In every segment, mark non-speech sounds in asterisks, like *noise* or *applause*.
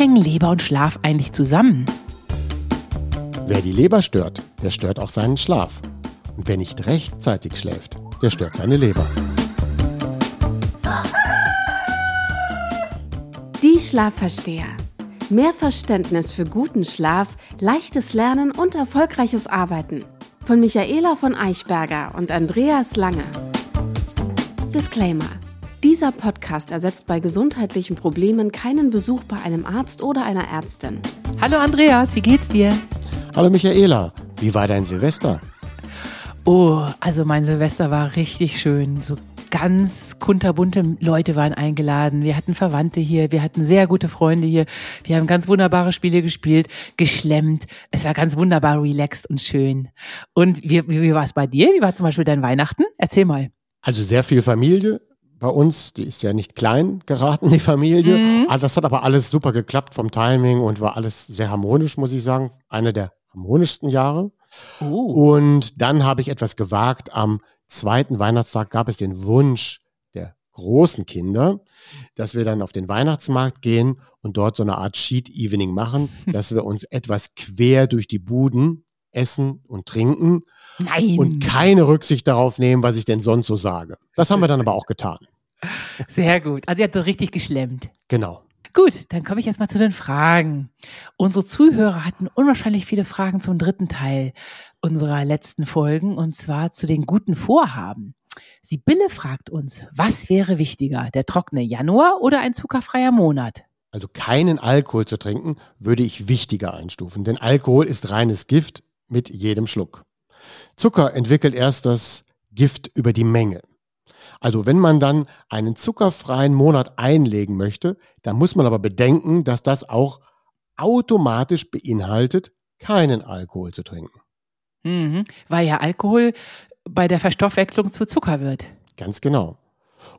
hängen Leber und Schlaf eigentlich zusammen? Wer die Leber stört, der stört auch seinen Schlaf. Und wer nicht rechtzeitig schläft, der stört seine Leber. Die Schlafversteher. Mehr Verständnis für guten Schlaf, leichtes Lernen und erfolgreiches Arbeiten. Von Michaela von Eichberger und Andreas Lange. Disclaimer. Dieser Podcast ersetzt bei gesundheitlichen Problemen keinen Besuch bei einem Arzt oder einer Ärztin. Hallo Andreas, wie geht's dir? Hallo Michaela, wie war dein Silvester? Oh, also mein Silvester war richtig schön. So ganz kunterbunte Leute waren eingeladen. Wir hatten Verwandte hier, wir hatten sehr gute Freunde hier. Wir haben ganz wunderbare Spiele gespielt, geschlemmt. Es war ganz wunderbar relaxed und schön. Und wie, wie, wie war es bei dir? Wie war zum Beispiel dein Weihnachten? Erzähl mal. Also sehr viel Familie, bei uns, die ist ja nicht klein geraten, die Familie. Mhm. Ah, das hat aber alles super geklappt vom Timing und war alles sehr harmonisch, muss ich sagen. Eine der harmonischsten Jahre. Oh. Und dann habe ich etwas gewagt. Am zweiten Weihnachtstag gab es den Wunsch der großen Kinder, dass wir dann auf den Weihnachtsmarkt gehen und dort so eine Art Cheat Evening machen, *laughs* dass wir uns etwas quer durch die Buden essen und trinken Nein. und keine Rücksicht darauf nehmen, was ich denn sonst so sage. Das haben wir dann aber auch getan. Sehr gut. Also ihr habt so richtig geschlemmt. Genau. Gut, dann komme ich jetzt mal zu den Fragen. Unsere Zuhörer hatten unwahrscheinlich viele Fragen zum dritten Teil unserer letzten Folgen und zwar zu den guten Vorhaben. Sibylle fragt uns, was wäre wichtiger, der trockene Januar oder ein zuckerfreier Monat? Also keinen Alkohol zu trinken, würde ich wichtiger einstufen, denn Alkohol ist reines Gift mit jedem Schluck. Zucker entwickelt erst das Gift über die Menge. Also wenn man dann einen zuckerfreien Monat einlegen möchte, dann muss man aber bedenken, dass das auch automatisch beinhaltet, keinen Alkohol zu trinken. Mhm, weil ja Alkohol bei der Verstoffwechslung zu Zucker wird. Ganz genau.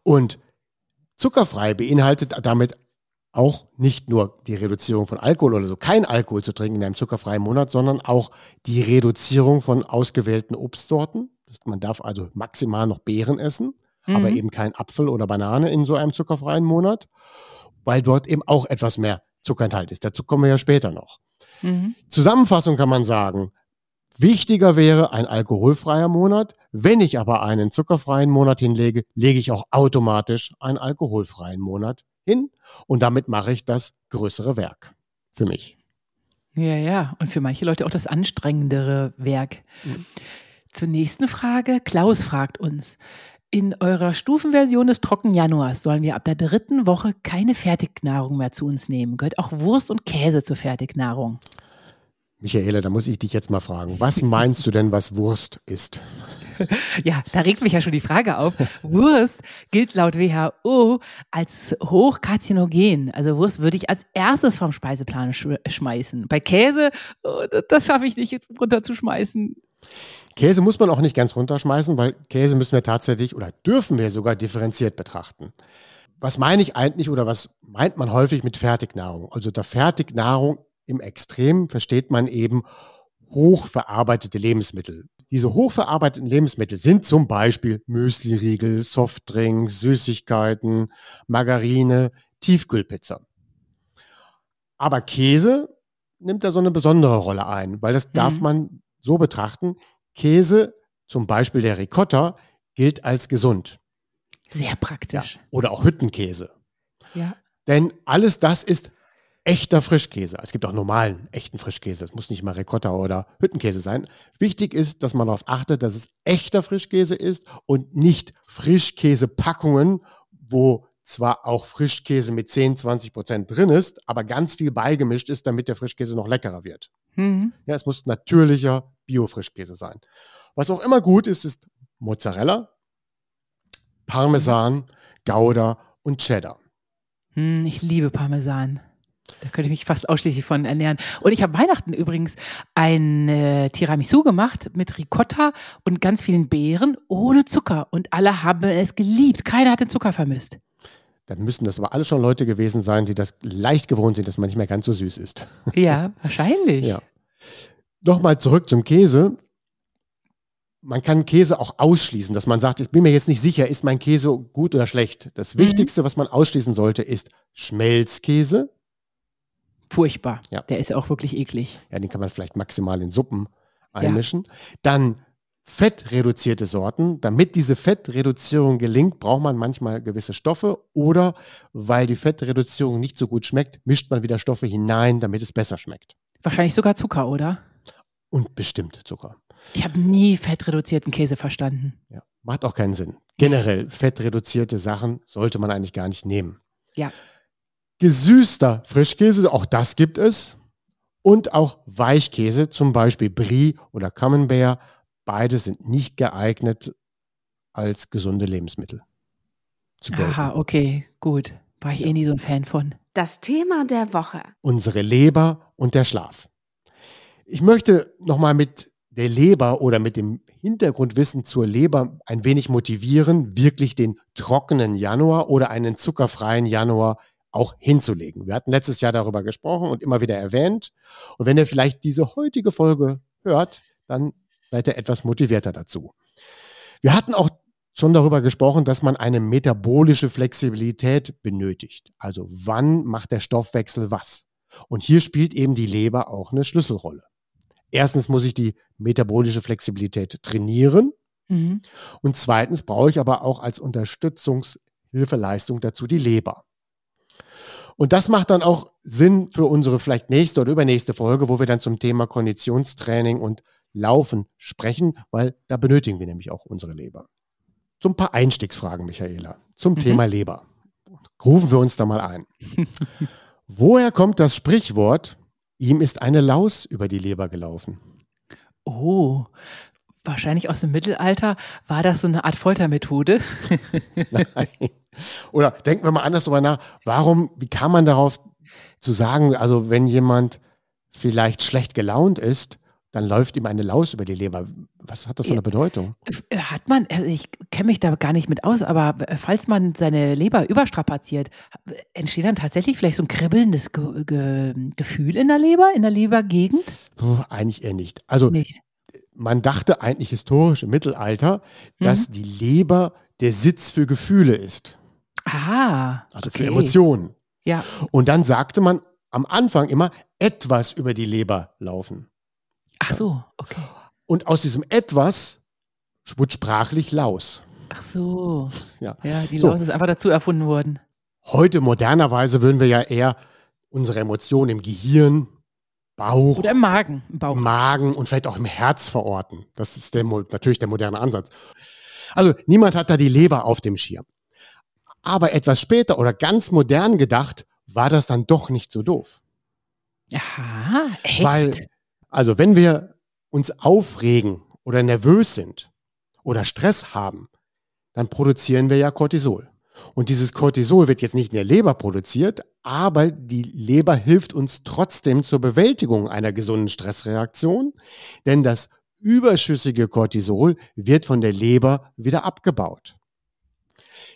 Und zuckerfrei beinhaltet damit auch nicht nur die Reduzierung von Alkohol oder so, kein Alkohol zu trinken in einem zuckerfreien Monat, sondern auch die Reduzierung von ausgewählten Obstsorten. Man darf also maximal noch Beeren essen mhm. aber eben kein Apfel oder Banane in so einem zuckerfreien Monat, weil dort eben auch etwas mehr Zuckerenthalten ist. Dazu kommen wir ja später noch. Mhm. Zusammenfassung kann man sagen, wichtiger wäre ein alkoholfreier Monat. Wenn ich aber einen zuckerfreien Monat hinlege, lege ich auch automatisch einen alkoholfreien Monat hin und damit mache ich das größere Werk für mich. Ja, ja, und für manche Leute auch das anstrengendere Werk. Mhm. Zur nächsten Frage. Klaus fragt uns, in eurer Stufenversion des Trockenjanuars sollen wir ab der dritten Woche keine Fertignahrung mehr zu uns nehmen. Gehört auch Wurst und Käse zur Fertignahrung? Michaela, da muss ich dich jetzt mal fragen. Was meinst du denn, was Wurst ist? *laughs* Ja, da regt mich ja schon die Frage auf. Wurst gilt laut WHO als hochkarzinogen. Also Wurst würde ich als erstes vom Speiseplan sch schmeißen. Bei Käse, oh, das schaffe ich nicht runterzuschmeißen. Käse muss man auch nicht ganz runterschmeißen, weil Käse müssen wir tatsächlich oder dürfen wir sogar differenziert betrachten. Was meine ich eigentlich oder was meint man häufig mit Fertignahrung? Also der Fertignahrung im Extrem versteht man eben hochverarbeitete Lebensmittel. Diese hochverarbeiteten Lebensmittel sind zum Beispiel Müsliriegel, Softdrinks, Süßigkeiten, Margarine, Tiefkühlpizza. Aber Käse nimmt da so eine besondere Rolle ein, weil das darf mhm. man so betrachten. Käse, zum Beispiel der Ricotta, gilt als gesund. Sehr praktisch. Ja. Oder auch Hüttenkäse. Ja. Denn alles das ist echter Frischkäse. Es gibt auch normalen, echten Frischkäse. Es muss nicht mal Ricotta oder Hüttenkäse sein. Wichtig ist, dass man darauf achtet, dass es echter Frischkäse ist und nicht Frischkäsepackungen, wo zwar auch Frischkäse mit 10, 20 Prozent drin ist, aber ganz viel beigemischt ist, damit der Frischkäse noch leckerer wird. Mhm. Ja, es muss natürlicher Bio-Frischkäse sein. Was auch immer gut ist, ist Mozzarella, Parmesan, Gouda und Cheddar. Hm, ich liebe Parmesan. Da könnte ich mich fast ausschließlich von ernähren. Und ich habe Weihnachten übrigens ein äh, Tiramisu gemacht mit Ricotta und ganz vielen Beeren ohne Zucker. Und alle haben es geliebt. Keiner hat den Zucker vermisst. Dann müssen das aber alle schon Leute gewesen sein, die das leicht gewohnt sind, dass man nicht mehr ganz so süß ist. Ja, wahrscheinlich. ja. Nochmal zurück zum Käse. Man kann Käse auch ausschließen, dass man sagt, ich bin mir jetzt nicht sicher, ist mein Käse gut oder schlecht. Das mhm. Wichtigste, was man ausschließen sollte, ist Schmelzkäse, furchtbar. Ja. Der ist auch wirklich eklig. Ja, den kann man vielleicht maximal in Suppen einmischen. Dann fettreduzierte Sorten. Damit diese Fettreduzierung gelingt, braucht man manchmal gewisse Stoffe oder weil die Fettreduzierung nicht so gut schmeckt, mischt man wieder Stoffe hinein, damit es besser schmeckt. Wahrscheinlich sogar Zucker, oder? Und bestimmt Zucker. Ich habe nie fettreduzierten Käse verstanden. Ja, macht auch keinen Sinn. Generell fettreduzierte Sachen sollte man eigentlich gar nicht nehmen. Ja. Gesüßter Frischkäse, auch das gibt es. Und auch Weichkäse, zum Beispiel Brie oder Camembert. Beide sind nicht geeignet als gesunde Lebensmittel. Zu gelten. Aha, okay, gut. War ich eh nie so ein Fan von. Das Thema der Woche. Unsere Leber und der Schlaf. Ich möchte nochmal mit der Leber oder mit dem Hintergrundwissen zur Leber ein wenig motivieren, wirklich den trockenen Januar oder einen zuckerfreien Januar auch hinzulegen. Wir hatten letztes Jahr darüber gesprochen und immer wieder erwähnt. Und wenn ihr vielleicht diese heutige Folge hört, dann seid ihr etwas motivierter dazu. Wir hatten auch schon darüber gesprochen, dass man eine metabolische Flexibilität benötigt. Also wann macht der Stoffwechsel was? Und hier spielt eben die Leber auch eine Schlüsselrolle. Erstens muss ich die metabolische Flexibilität trainieren. Mhm. Und zweitens brauche ich aber auch als Unterstützungshilfeleistung dazu die Leber. Und das macht dann auch Sinn für unsere vielleicht nächste oder übernächste Folge, wo wir dann zum Thema Konditionstraining und Laufen sprechen, weil da benötigen wir nämlich auch unsere Leber. So ein paar Einstiegsfragen, Michaela, zum Mhm. Thema Leber. Rufen wir uns da mal ein. *laughs* Woher kommt das Sprichwort, ihm ist eine Laus über die Leber gelaufen? Oh, wahrscheinlich aus dem Mittelalter war das so eine Art Foltermethode. *laughs* Nein. Oder denken wir mal anders drüber nach. Warum, wie kam man darauf zu sagen, also wenn jemand vielleicht schlecht gelaunt ist, dann läuft ihm eine Laus über die Leber. Was hat das für eine Bedeutung? Hat man, also ich kenne mich da gar nicht mit aus, aber falls man seine Leber überstrapaziert, entsteht dann tatsächlich vielleicht so ein kribbelndes Ge Ge Gefühl in der Leber, in der Lebergegend? Puh, eigentlich eher nicht. Also Nicht. man dachte eigentlich historisch im Mittelalter, dass Mhm. die Leber der Sitz für Gefühle ist. Ah. Also okay. für Emotionen. Ja. Und dann sagte man am Anfang immer etwas über die Leber laufen. Ach so, okay. Und aus diesem etwas wird sprachlich Laus. Ach so. Ja. Ja, die So. Laus ist einfach dazu erfunden worden. Heute modernerweise würden wir ja eher unsere Emotionen im Gehirn, Bauch, Oder im Magen, im Bauch. Magen und vielleicht auch im Herz verorten. Das ist der, natürlich der moderne Ansatz. Also niemand hat da die Leber auf dem Schirm. Aber etwas später oder ganz modern gedacht, war das dann doch nicht so doof. Aha, echt? Weil, also wenn wir uns aufregen oder nervös sind oder Stress haben, dann produzieren wir ja Cortisol. Und dieses Cortisol wird jetzt nicht in der Leber produziert, aber die Leber hilft uns trotzdem zur Bewältigung einer gesunden Stressreaktion, denn das überschüssige Cortisol wird von der Leber wieder abgebaut.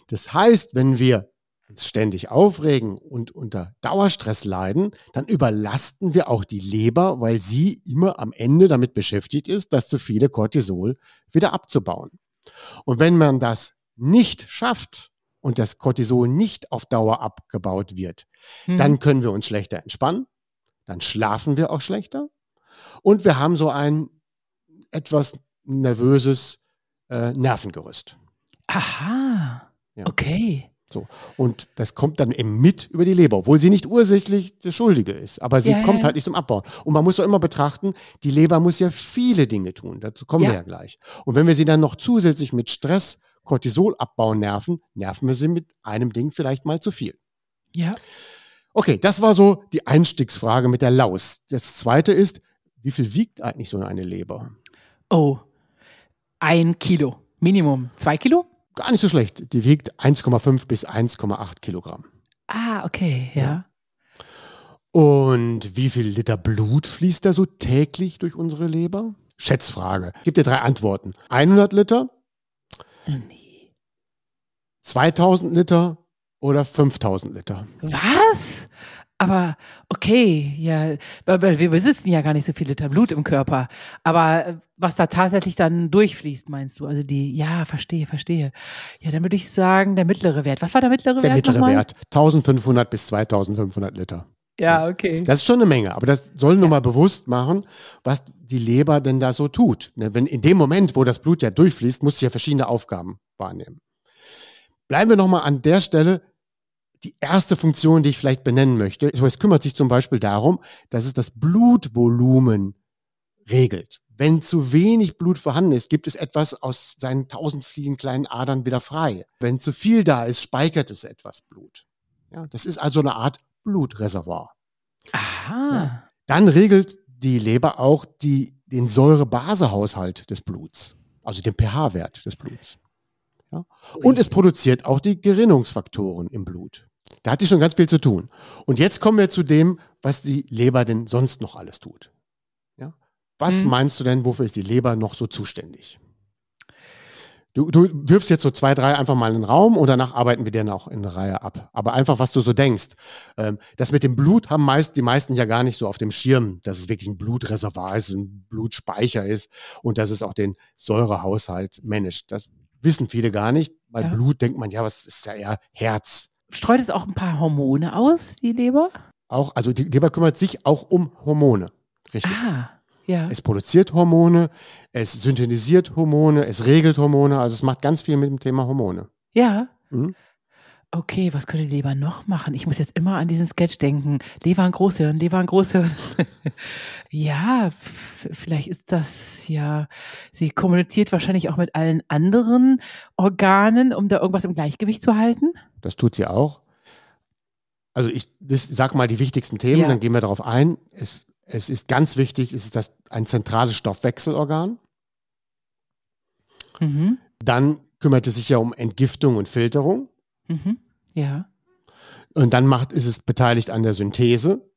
Das heißt, wenn wir uns ständig aufregen und unter Dauerstress leiden, dann überlasten wir auch die Leber, weil sie immer am Ende damit beschäftigt ist, das zu viele Cortisol wieder abzubauen. Und wenn man das nicht schafft und das Cortisol nicht auf Dauer abgebaut wird, Hm. dann können wir uns schlechter entspannen, dann schlafen wir auch schlechter und wir haben so ein etwas nervöses äh, Nervengerüst. Aha. Ja. Okay. So. Und das kommt dann eben mit über die Leber, obwohl sie nicht ursächlich der Schuldige ist. Aber sie Ja, kommt ja. halt nicht zum Abbauen. Und man muss doch immer betrachten, die Leber muss ja viele Dinge tun. Dazu kommen Ja. wir ja gleich. Und wenn wir sie dann noch zusätzlich mit Stress, Cortisol abbauen nerven, nerven wir sie mit einem Ding vielleicht mal zu viel. Ja. Okay, das war so die Einstiegsfrage mit der Laus. Das zweite ist, wie viel wiegt eigentlich so eine Leber? Oh. Ein Kilo. Minimum. Zwei Kilo? Gar nicht so schlecht. Die wiegt 1,5 bis 1,8 Kilogramm. Ah, okay, ja. Ja. Und wie viel Liter Blut fließt da so täglich durch unsere Leber? Schätzfrage. Gibt dir drei Antworten. 100 Liter, Nee. 2000 Liter oder 5000 Liter. Was? Aber okay, ja, weil wir besitzen ja gar nicht so viel Liter Blut im Körper. Aber äh, was da tatsächlich dann durchfließt, meinst du? Also die, ja, verstehe, verstehe. Ja, dann würde ich sagen, der mittlere Wert. Was war der mittlere Der Wert? mittlere nochmal? Wert 1500 bis 2500 Liter. Ja, okay. Das ist schon eine Menge, aber das soll nur mal bewusst machen, was die Leber denn da so tut. Ne, wenn in dem Moment, wo das Blut ja durchfließt, muss sie ja verschiedene Aufgaben wahrnehmen. Bleiben wir nochmal an der Stelle. Die erste Funktion, die ich vielleicht benennen möchte, es kümmert sich zum Beispiel darum, dass es das Blutvolumen regelt. Wenn zu wenig Blut vorhanden ist, gibt es etwas aus seinen tausend vielen kleinen Adern wieder frei. Wenn zu viel da ist, speichert es etwas Blut. Ja, das ist also eine Art Blutreservoir. Aha. Ja. Dann regelt die Leber auch die, den Säure-Base-Haushalt des Bluts, also den pH-Wert des Bluts. Ja. Und es produziert auch die Gerinnungsfaktoren im Blut. Da hat die schon ganz viel zu tun. Und jetzt kommen wir zu dem, was die Leber denn sonst noch alles tut. Ja. Was hm. meinst du denn, wofür ist die Leber noch so zuständig? Du, du wirfst jetzt so zwei, drei einfach mal in den Raum und danach arbeiten wir dir noch in der Reihe ab. Aber einfach, was du so denkst. Ähm, das mit dem Blut haben meist die meisten ja gar nicht so auf dem Schirm, dass es wirklich ein Blutreservoir ist, ein Blutspeicher ist und dass es auch den Säurehaushalt managt. Das wissen viele gar nicht. Bei ja. Blut denkt man, ja, was ist ja eher Herz. Streut es auch ein paar Hormone aus, die Leber? Auch, also die Leber kümmert sich auch um Hormone. Richtig. Ah. Ja. Es produziert Hormone, es synthetisiert Hormone, es regelt Hormone, also es macht ganz viel mit dem Thema Hormone. Ja. Mhm. Okay, was könnte die Leber noch machen? Ich muss jetzt immer an diesen Sketch denken. Leber ein Großhirn, Leber ein Großhirn. *laughs* ja, vielleicht ist das ja, sie kommuniziert wahrscheinlich auch mit allen anderen Organen, um da irgendwas im Gleichgewicht zu halten. Das tut sie auch. Also ich sag mal die wichtigsten Themen, ja. dann gehen wir darauf ein. Es es ist ganz wichtig, es ist das ein zentrales Stoffwechselorgan. Mhm. Dann kümmert es sich ja um Entgiftung und Filterung. Mhm. Ja. Und dann macht, ist es beteiligt an der Synthese.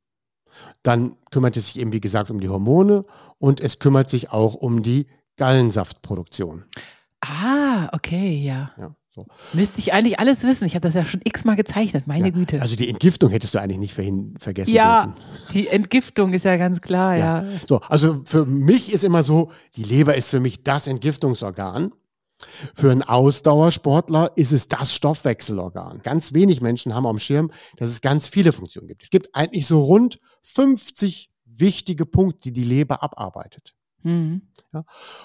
Dann kümmert es sich eben, wie gesagt, um die Hormone und es kümmert sich auch um die Gallensaftproduktion. Ah, okay, ja. ja. So. Müsste ich eigentlich alles wissen. Ich habe das ja schon x-mal gezeichnet, meine ja, Güte. Also die Entgiftung hättest du eigentlich nicht vergessen ja, dürfen. Die Entgiftung ist ja ganz klar, ja. ja. So, also für mich ist immer so, die Leber ist für mich das Entgiftungsorgan. Für einen Ausdauersportler ist es das Stoffwechselorgan. Ganz wenig Menschen haben am Schirm, dass es ganz viele Funktionen gibt. Es gibt eigentlich so rund 50 wichtige Punkte, die die Leber abarbeitet. Mhm. Ja,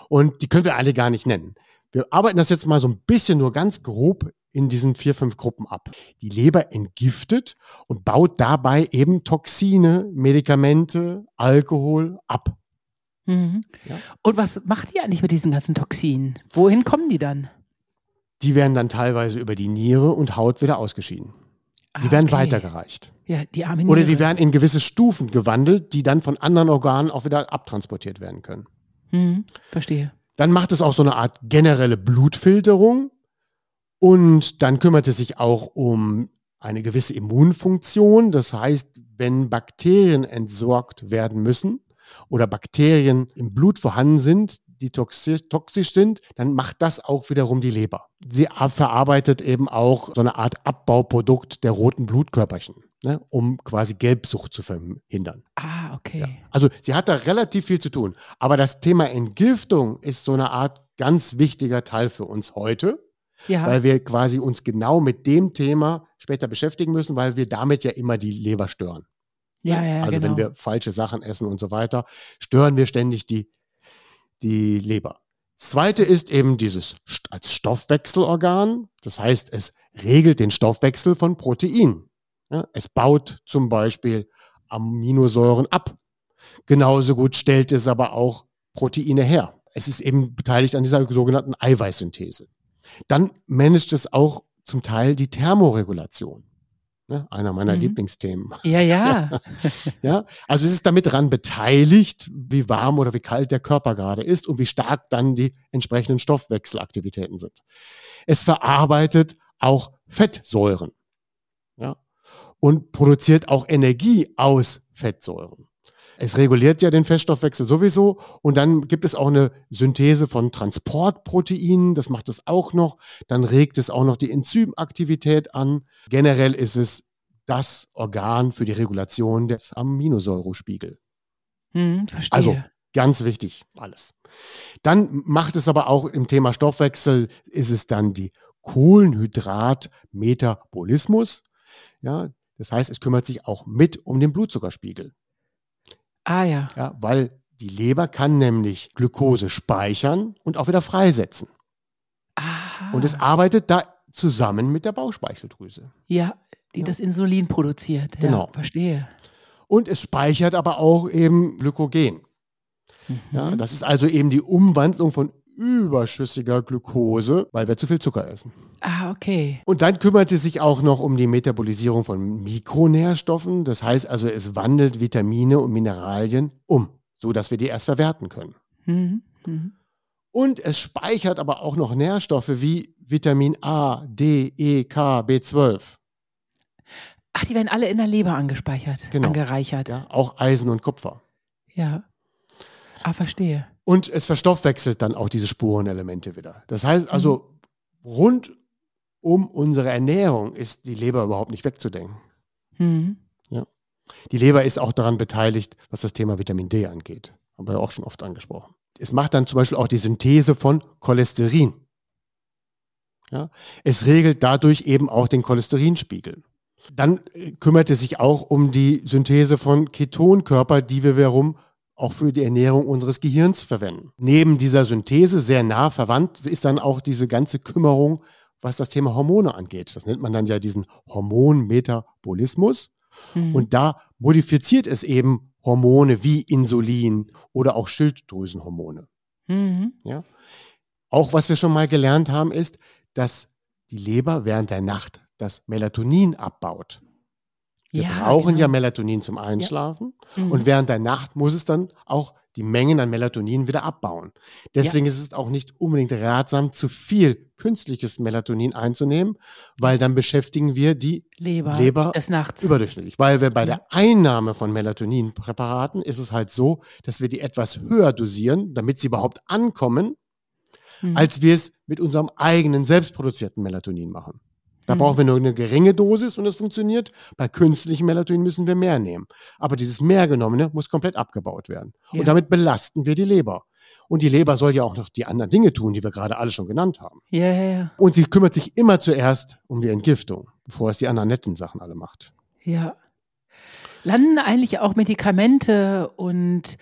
und die können wir alle gar nicht nennen. Wir arbeiten das jetzt mal so ein bisschen nur ganz grob in diesen vier, fünf Gruppen ab. Die Leber entgiftet und baut dabei eben Toxine, Medikamente, Alkohol ab. Mhm. Ja. Und was macht ihr eigentlich mit diesen ganzen Toxinen? Wohin kommen die dann? Die werden dann teilweise über die Niere und Haut wieder ausgeschieden. Die ah, werden okay. weitergereicht. Ja, die arme Niere. Oder die werden in gewisse Stufen gewandelt, die dann von anderen Organen auch wieder abtransportiert werden können. Mhm, verstehe. Dann macht es auch so eine Art generelle Blutfilterung und dann kümmert es sich auch um eine gewisse Immunfunktion. Das heißt, wenn Bakterien entsorgt werden müssen oder Bakterien im Blut vorhanden sind, die toxisch, sind, dann macht das auch wiederum die Leber. Sie verarbeitet eben auch so eine Art Abbauprodukt der roten Blutkörperchen ne, um quasi Gelbsucht zu verhindern. Ah, okay. Ja. Also sie hat da relativ viel zu tun. Aber das Thema Entgiftung ist so eine Art ganz wichtiger Teil für uns heute. Ja. Weil wir quasi uns genau mit dem Thema später beschäftigen müssen, weil wir damit ja immer die Leber stören. Ja, ja, also genau. wenn wir falsche Sachen essen und so weiter, stören wir ständig die, die Leber. Das zweite ist eben dieses als Stoffwechselorgan. Das heißt, es regelt den Stoffwechsel von Proteinen. Ja, es baut zum Beispiel Aminosäuren ab. Genauso gut stellt es aber auch Proteine her. Es ist eben beteiligt an dieser sogenannten Eiweißsynthese. Dann managt es auch zum Teil die Thermoregulation. Ne? Einer meiner mhm. Lieblingsthemen. Ja, ja. *laughs* ja. Also es ist damit daran beteiligt, wie warm oder wie kalt der Körper gerade ist und wie stark dann die entsprechenden Stoffwechselaktivitäten sind. Es verarbeitet auch Fettsäuren. Ja und produziert auch Energie aus Fettsäuren. Es reguliert ja den Feststoffwechsel sowieso und dann gibt es auch eine Synthese von Transportproteinen, das macht es auch noch. Dann regt es auch noch die Enzymaktivität an. Generell ist es das Organ für die Regulation des Aminosäurespiegel. Hm, also ganz wichtig alles. Dann macht es aber auch im Thema Stoffwechsel ist es dann die Kohlenhydratmetabolismus. Ja, Das heißt, es kümmert sich auch mit um den Blutzuckerspiegel. Ah ja. Ja, weil die Leber kann nämlich Glucose speichern und auch wieder freisetzen. Aha. Und es arbeitet da zusammen mit der Bauchspeicheldrüse. ja, die Ja. das Insulin produziert. Genau. Ja, verstehe. Und es speichert aber auch eben Glykogen. Ja, Mhm. das ist also eben die Umwandlung von überschüssiger Glucose, weil wir zu viel Zucker essen. Ah, okay. Und dann kümmert es sich auch noch um die Metabolisierung von Mikronährstoffen. Das heißt also, es wandelt Vitamine und Mineralien um, so dass wir die erst verwerten können. Mhm. Mhm. Und es speichert aber auch noch Nährstoffe wie Vitamin A, D, E, K, B12. Ach, die werden alle in der Leber angespeichert, Genau. angereichert. Ja, auch Eisen und Kupfer. ja. Ah, verstehe. Und es verstoffwechselt dann auch diese Spurenelemente wieder. Das heißt also, rund um unsere Ernährung ist die Leber überhaupt nicht wegzudenken. Mhm. Die Leber ist auch daran beteiligt, was das Thema Vitamin D angeht. Haben wir ja auch schon oft angesprochen. Es macht dann zum Beispiel auch die Synthese von Cholesterin. Ja? Es regelt dadurch eben auch den Cholesterinspiegel. Dann äh, kümmert es sich auch um die Synthese von Ketonkörper, die wir wiederum auch für die Ernährung unseres Gehirns verwenden. Neben dieser Synthese sehr nah verwandt ist dann auch diese ganze Kümmerung, was das Thema Hormone angeht. Das nennt man dann ja diesen Hormonmetabolismus. Mhm. Und da modifiziert es eben Hormone wie Insulin oder auch Schilddrüsenhormone. Mhm. Auch was wir schon mal gelernt haben, ist, dass die Leber während der Nacht das Melatonin abbaut. Wir brauchen ja genau. Melatonin zum Einschlafen Mhm. und während der Nacht muss es dann auch die Mengen an Melatonin wieder abbauen. Deswegen ist es auch nicht unbedingt ratsam, zu viel künstliches Melatonin einzunehmen, weil dann beschäftigen wir die Leber, Leber des Nachts. überdurchschnittlich. Weil wir bei der Einnahme von Melatoninpräparaten ist es halt so, dass wir die etwas höher dosieren, damit sie überhaupt ankommen, Mhm. als wir es mit unserem eigenen selbstproduzierten Melatonin machen. Da Mhm. brauchen wir nur eine geringe Dosis und es funktioniert. Bei künstlichem Melatonin müssen wir mehr nehmen. Aber dieses mehr genommene muss komplett abgebaut werden. Ja. Und damit belasten wir die Leber. Und die Leber soll ja auch noch die anderen Dinge tun, die wir gerade alle schon genannt haben. ja, ja, ja. Und sie kümmert sich immer zuerst um die Entgiftung, bevor es die anderen netten Sachen alle macht. Ja. Landen eigentlich auch Medikamente und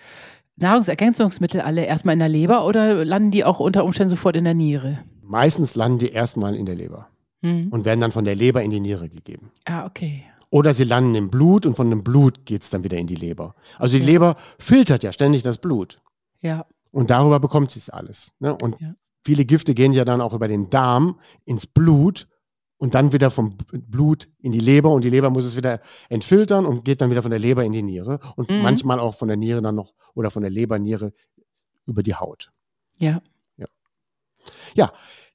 Nahrungsergänzungsmittel alle erstmal in der Leber oder landen die auch unter Umständen sofort in der Niere? Meistens landen die erstmal in der Leber Mhm. und werden dann von der Leber in die Niere gegeben. Ah, okay. Oder sie landen im Blut und von dem Blut geht es dann wieder in die Leber. Also die Ja. Leber filtert ja ständig das Blut. Ja. Und darüber bekommt sie es alles. Ne? Und Ja. viele Gifte gehen ja dann auch über den Darm ins Blut und dann wieder vom Blut in die Leber und die Leber muss es wieder entfiltern und geht dann wieder von der Leber in die Niere und Mhm. manchmal auch von der Niere dann noch oder von der Leberniere über die Haut. Ja.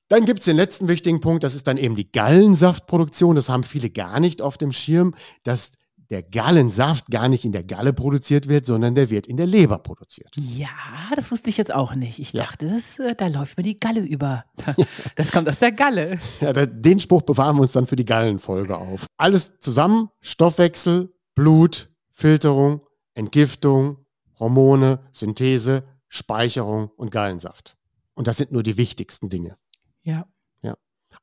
Dann gibt es den letzten wichtigen Punkt, das ist dann eben die Gallensaftproduktion. Das haben viele gar nicht auf dem Schirm, dass der Gallensaft gar nicht in der Galle produziert wird, sondern der wird in der Leber produziert. Ja, das wusste ich jetzt auch nicht. Ich Ja. dachte, das, äh, da läuft mir die Galle über. *laughs* Das kommt aus der Galle. *laughs* Ja, den Spruch bewahren wir uns dann für die Gallenfolge auf. Alles zusammen, Stoffwechsel, Blut, Filterung, Entgiftung, Hormone, Synthese, Speicherung und Gallensaft. Und das sind nur die wichtigsten Dinge. Ja.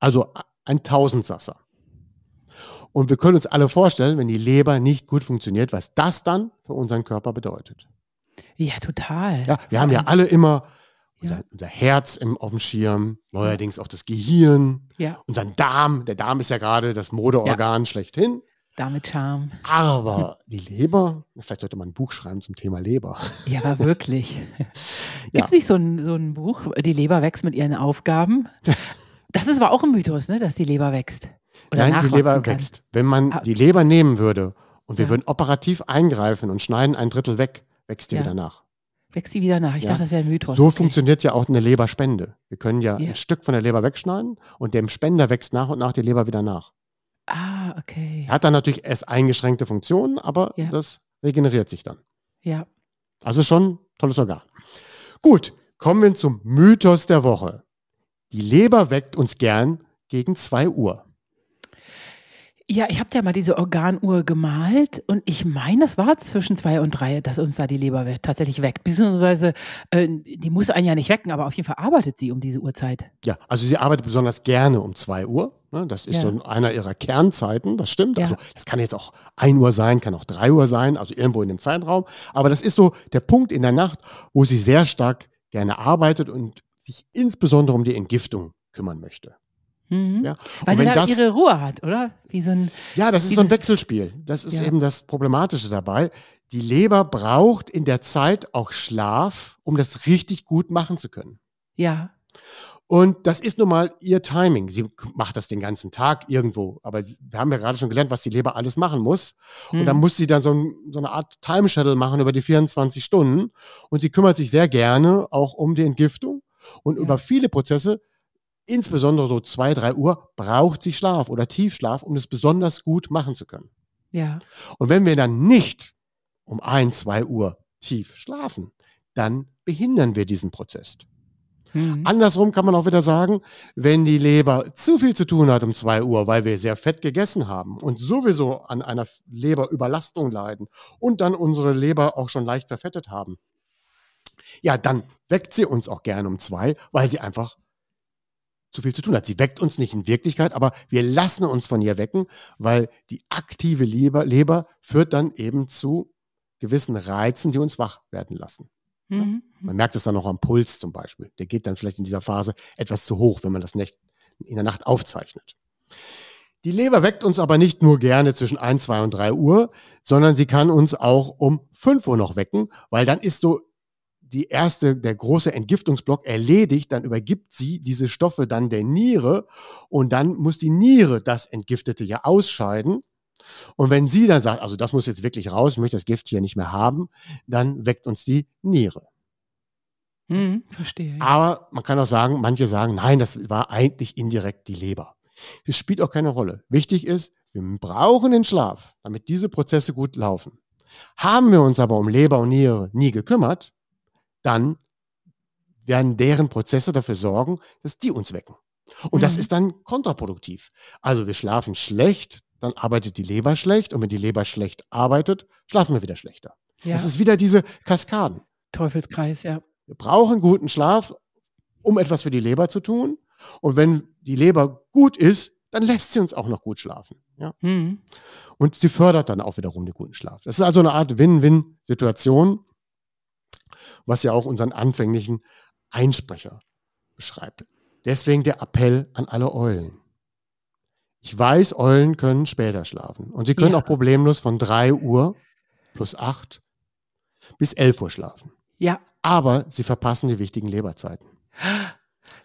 Also ein Tausendsasser. Und wir können uns alle vorstellen, wenn die Leber nicht gut funktioniert, was das dann für unseren Körper bedeutet. Ja, total. Ja, wir haben ja alle immer Ja. unser, unser Herz im, auf dem Schirm, neuerdings auch das Gehirn, Ja, unseren Darm. Der Darm ist ja gerade das Modeorgan schlechthin. Damit Charme. Aber die Leber, vielleicht sollte man ein Buch schreiben zum Thema Leber. Ja, aber wirklich. Gibt *laughs* Ja. es nicht so ein, so ein Buch, Die Leber wächst mit ihren Aufgaben? Das ist aber auch ein Mythos, ne, dass die Leber wächst. Oder Nein, die Leber kann. wächst. Wenn man Ah. die Leber nehmen würde und wir Ja. würden operativ eingreifen und schneiden ein Drittel weg, wächst die Ja. wieder nach. Wächst die wieder nach. Ich dachte, das wäre ein Mythos. So Okay. funktioniert ja auch eine Leberspende. Wir können ja, Ja. ein Stück von der Leber wegschneiden und dem Spender wächst nach und nach die Leber wieder nach. Ah, okay. Hat dann natürlich erst eingeschränkte Funktionen, aber Ja. das regeneriert sich dann. Ja. Also schon tolles Organ. Gut, kommen wir zum Mythos der Woche. Die Leber weckt uns gern gegen 2 Uhr. Ja, ich habe ja mal diese Organuhr gemalt und ich meine, das war zwischen zwei und drei, dass uns da die Leber tatsächlich weckt. Beziehungsweise, äh, die muss einen ja nicht wecken, aber auf jeden Fall arbeitet sie um diese Uhrzeit. Ja, also sie arbeitet besonders gerne um zwei Uhr. Ne? Das ist Ja. so einer ihrer Kernzeiten, das stimmt. Ja. Also das kann jetzt auch ein Uhr sein, kann auch drei Uhr sein, also irgendwo in dem Zeitraum. Aber das ist so der Punkt in der Nacht, wo sie sehr stark gerne arbeitet und sich insbesondere um die Entgiftung kümmern möchte. Mhm. Ja. Weil sie da das, ihre Ruhe hat, oder? Wie so ein, ja, das ist so ein Wechselspiel. Das ist Ja. eben das Problematische dabei. Die Leber braucht in der Zeit auch Schlaf, um das richtig gut machen zu können. ja, Und das ist nun mal ihr Timing. Sie macht das den ganzen Tag irgendwo. Aber wir haben ja gerade schon gelernt, was die Leber alles machen muss. Und dann Mhm. muss sie dann so, ein, so eine Art Time Shuttle machen über die 24 Stunden. Und sie kümmert sich sehr gerne auch um die Entgiftung. Und Ja. über viele Prozesse, insbesondere so zwei, drei Uhr, braucht sie Schlaf oder Tiefschlaf, um es besonders gut machen zu können. ja, Und wenn wir dann nicht um ein, zwei Uhr tief schlafen, dann behindern wir diesen Prozess. mhm. Andersrum kann man auch wieder sagen, wenn die Leber zu viel zu tun hat um zwei Uhr, weil wir sehr fett gegessen haben und sowieso an einer Leberüberlastung leiden und dann unsere Leber auch schon leicht verfettet haben, ja, dann weckt sie uns auch gerne um zwei, weil sie einfach zu viel zu tun hat. Sie weckt uns nicht in Wirklichkeit, aber wir lassen uns von ihr wecken, weil die aktive Leber, Leber führt dann eben zu gewissen Reizen, die uns wach werden lassen. Mhm. Man merkt es dann auch am Puls zum Beispiel. Der geht dann vielleicht in dieser Phase etwas zu hoch, wenn man das nicht in der Nacht aufzeichnet. Die Leber weckt uns aber nicht nur gerne zwischen 1, 2 und 3 Uhr, sondern sie kann uns auch um 5 Uhr noch wecken, weil dann ist so die erste, der große Entgiftungsblock erledigt, dann übergibt sie diese Stoffe dann der Niere und dann muss die Niere das Entgiftete ja ausscheiden. Und wenn sie dann sagt, also das muss jetzt wirklich raus, ich möchte das Gift hier nicht mehr haben, dann weckt uns die Niere. Mhm. Verstehe. Ja. Aber man kann auch sagen, manche sagen, nein, das war eigentlich indirekt die Leber. Das spielt auch keine Rolle. Wichtig ist, wir brauchen den Schlaf, damit diese Prozesse gut laufen. Haben wir uns aber um Leber und Niere nie gekümmert, dann werden deren Prozesse dafür sorgen, dass die uns wecken. Und das Mhm. ist dann kontraproduktiv. Also wir schlafen schlecht, dann arbeitet die Leber schlecht und wenn die Leber schlecht arbeitet, schlafen wir wieder schlechter. ja. Das ist wieder diese Kaskaden. Teufelskreis, ja. Wir brauchen guten Schlaf, um etwas für die Leber zu tun. Und wenn die Leber gut ist, dann lässt sie uns auch noch gut schlafen. Ja? Mhm. Und sie fördert dann auch wiederum den guten Schlaf. Das ist also eine Art Win-Win-Situation, was ja auch unseren anfänglichen Einsprecher beschreibt. Deswegen der Appell an alle Eulen. Ich weiß, Eulen können später schlafen. Und sie können Ja. auch problemlos von 3 Uhr plus 8 bis 11 Uhr schlafen. Ja, Aber sie verpassen die wichtigen Leberzeiten.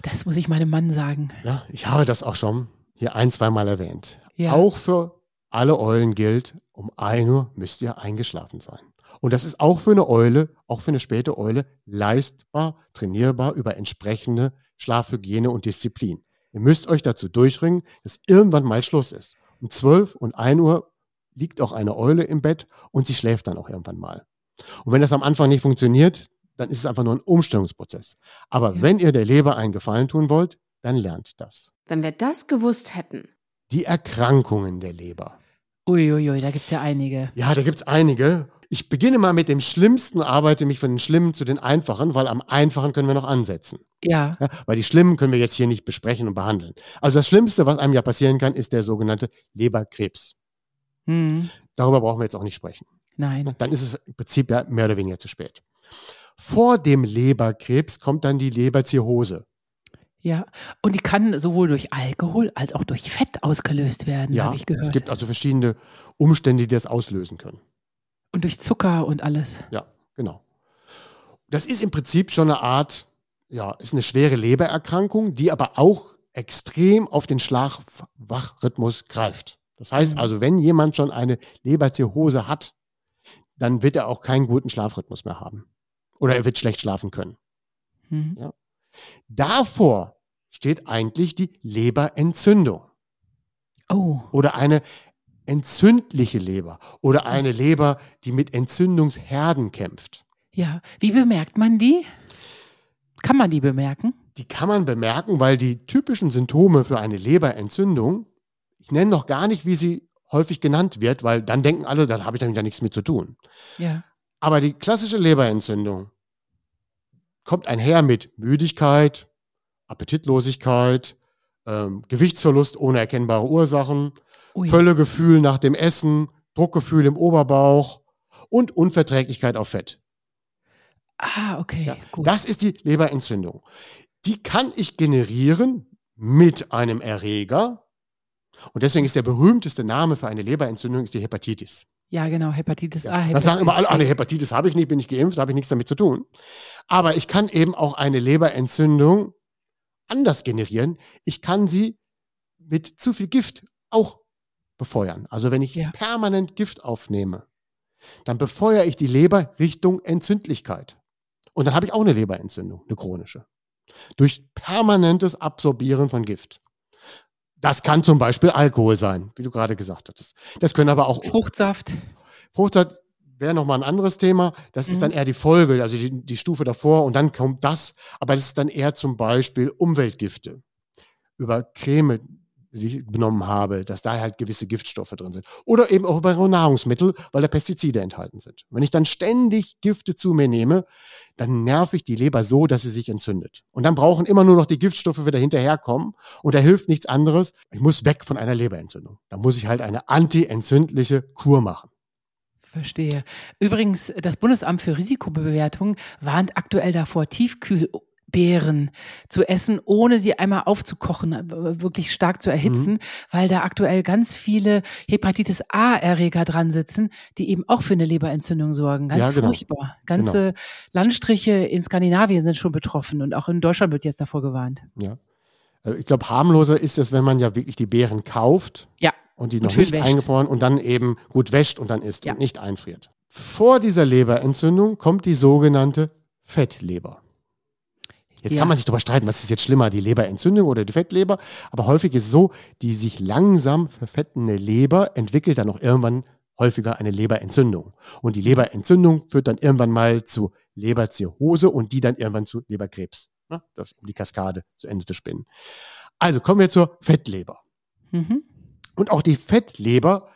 das muss ich meinem Mann sagen. Ja, ich habe das auch schon hier ein, zweimal erwähnt. Ja. Auch für alle Eulen gilt, um 1 Uhr müsst ihr eingeschlafen sein. Und das ist auch für eine Eule, auch für eine späte Eule, leistbar, trainierbar über entsprechende Schlafhygiene und Disziplin. Ihr müsst euch dazu durchringen, dass irgendwann mal Schluss ist. Um 12 und 1 Uhr liegt auch eine Eule im Bett und sie schläft dann auch irgendwann mal. Und wenn das am Anfang nicht funktioniert, dann ist es einfach nur ein Umstellungsprozess. Aber Ja. wenn ihr der Leber einen Gefallen tun wollt, dann lernt das. Wenn wir das gewusst hätten. Die Erkrankungen der Leber. Uiuiui, da gibt's ja einige. Ja, da gibt's einige. Ich beginne mal mit dem Schlimmsten, arbeite mich von den Schlimmen zu den Einfachen, weil am Einfachen können wir noch ansetzen. Ja, Ja, weil die Schlimmen können wir jetzt hier nicht besprechen und behandeln. Also das Schlimmste, was einem ja passieren kann, ist der sogenannte Leberkrebs. hm. Darüber brauchen wir jetzt auch nicht sprechen. nein. Dann ist es im Prinzip ja mehr oder weniger zu spät. Vor dem Leberkrebs kommt dann die Leberzirrhose. Ja, und die kann sowohl durch Alkohol als auch durch Fett ausgelöst werden, Ja, habe ich es gehört. gibt also verschiedene Umstände, die das auslösen können. Und durch Zucker und alles. Ja, genau. Das ist im Prinzip schon eine Art, ja, ist eine schwere Lebererkrankung, die aber auch extrem auf den Schlaf-Wach-Rhythmus greift. Das heißt Mhm. also, wenn jemand schon eine Leberzirrhose hat, dann wird er auch keinen guten Schlafrhythmus mehr haben. Oder er wird schlecht schlafen können. Hm. Davor steht eigentlich die Leberentzündung Oh, oder eine entzündliche Leber oder eine Leber, die mit Entzündungsherden kämpft. ja. Wie bemerkt man die? Kann man die bemerken? Die kann man bemerken, weil die typischen Symptome für eine Leberentzündung, ich nenne noch gar nicht, wie sie häufig genannt wird, weil dann denken alle, da habe ich dann wieder nichts mit zu tun. Ja. Aber die klassische Leberentzündung kommt einher mit Müdigkeit, Appetitlosigkeit, ähm, Gewichtsverlust ohne erkennbare Ursachen, Ui. Völlegefühl nach dem Essen, Druckgefühl im Oberbauch und Unverträglichkeit auf Fett. Ah, okay, Ja, gut. Das ist die Leberentzündung. Die kann ich generieren mit einem Erreger. Und deswegen ist der berühmteste Name für eine Leberentzündung ist die Hepatitis. Ja, genau, Hepatitis A. Dann Hepatitis sagen immer alle, ah, eine Hepatitis habe ich nicht, bin ich geimpft, habe ich nichts damit zu tun. Aber ich kann eben auch eine Leberentzündung anders generieren. Ich kann sie mit zu viel Gift auch befeuern. Also wenn ich Ja. permanent Gift aufnehme, dann befeuere ich die Leber Richtung Entzündlichkeit. Und dann habe ich auch eine Leberentzündung, eine chronische. Durch permanentes Absorbieren von Gift. Das kann zum Beispiel Alkohol sein, wie du gerade gesagt hattest. Das können aber auch Fruchtsaft. Fruchtsaft wäre nochmal ein anderes Thema. Das Mhm. ist dann eher die Folge, also die, die Stufe davor und dann kommt das. Aber das ist dann eher zum Beispiel Umweltgifte. Über Creme, genommen habe, dass da halt gewisse Giftstoffe drin sind. Oder eben auch über Nahrungsmittel, weil da Pestizide enthalten sind. Wenn ich dann ständig Gifte zu mir nehme, dann nerv ich die Leber so, dass sie sich entzündet. Und dann brauchen immer nur noch die Giftstoffe wieder hinterherkommen. Und da hilft nichts anderes. Ich muss weg von einer Leberentzündung. Da muss ich halt eine anti-entzündliche Kur machen. Verstehe. Übrigens, das Bundesamt für Risikobewertung warnt aktuell davor, Tiefkühlbeeren zu essen, ohne sie einmal aufzukochen, äh, wirklich stark zu erhitzen, Mhm. weil da aktuell ganz viele Hepatitis A-Erreger dran sitzen, die eben auch für eine Leberentzündung sorgen. Ganz Ja, genau. furchtbar. Ganze Landstriche in Skandinavien sind schon betroffen und auch in Deutschland wird jetzt davor gewarnt. Ja. Äh, Ich glaube, harmloser ist es, wenn man ja wirklich die Beeren kauft Ja. und die Und noch schön nicht wäscht. eingefroren und dann eben gut wäscht und dann isst Ja. und nicht einfriert. Vor dieser Leberentzündung kommt die sogenannte Fettleber. Jetzt Ja. kann man sich darüber streiten, was ist jetzt schlimmer, die Leberentzündung oder die Fettleber. Aber häufig ist es so, die sich langsam verfettende Leber entwickelt dann auch irgendwann häufiger eine Leberentzündung. Und die Leberentzündung führt dann irgendwann mal zu Leberzirrhose und die dann irgendwann zu Leberkrebs. Ne? Das, um die Kaskade zu Ende zu spinnen. Also kommen wir zur Fettleber. Mhm. Und auch die Fettleber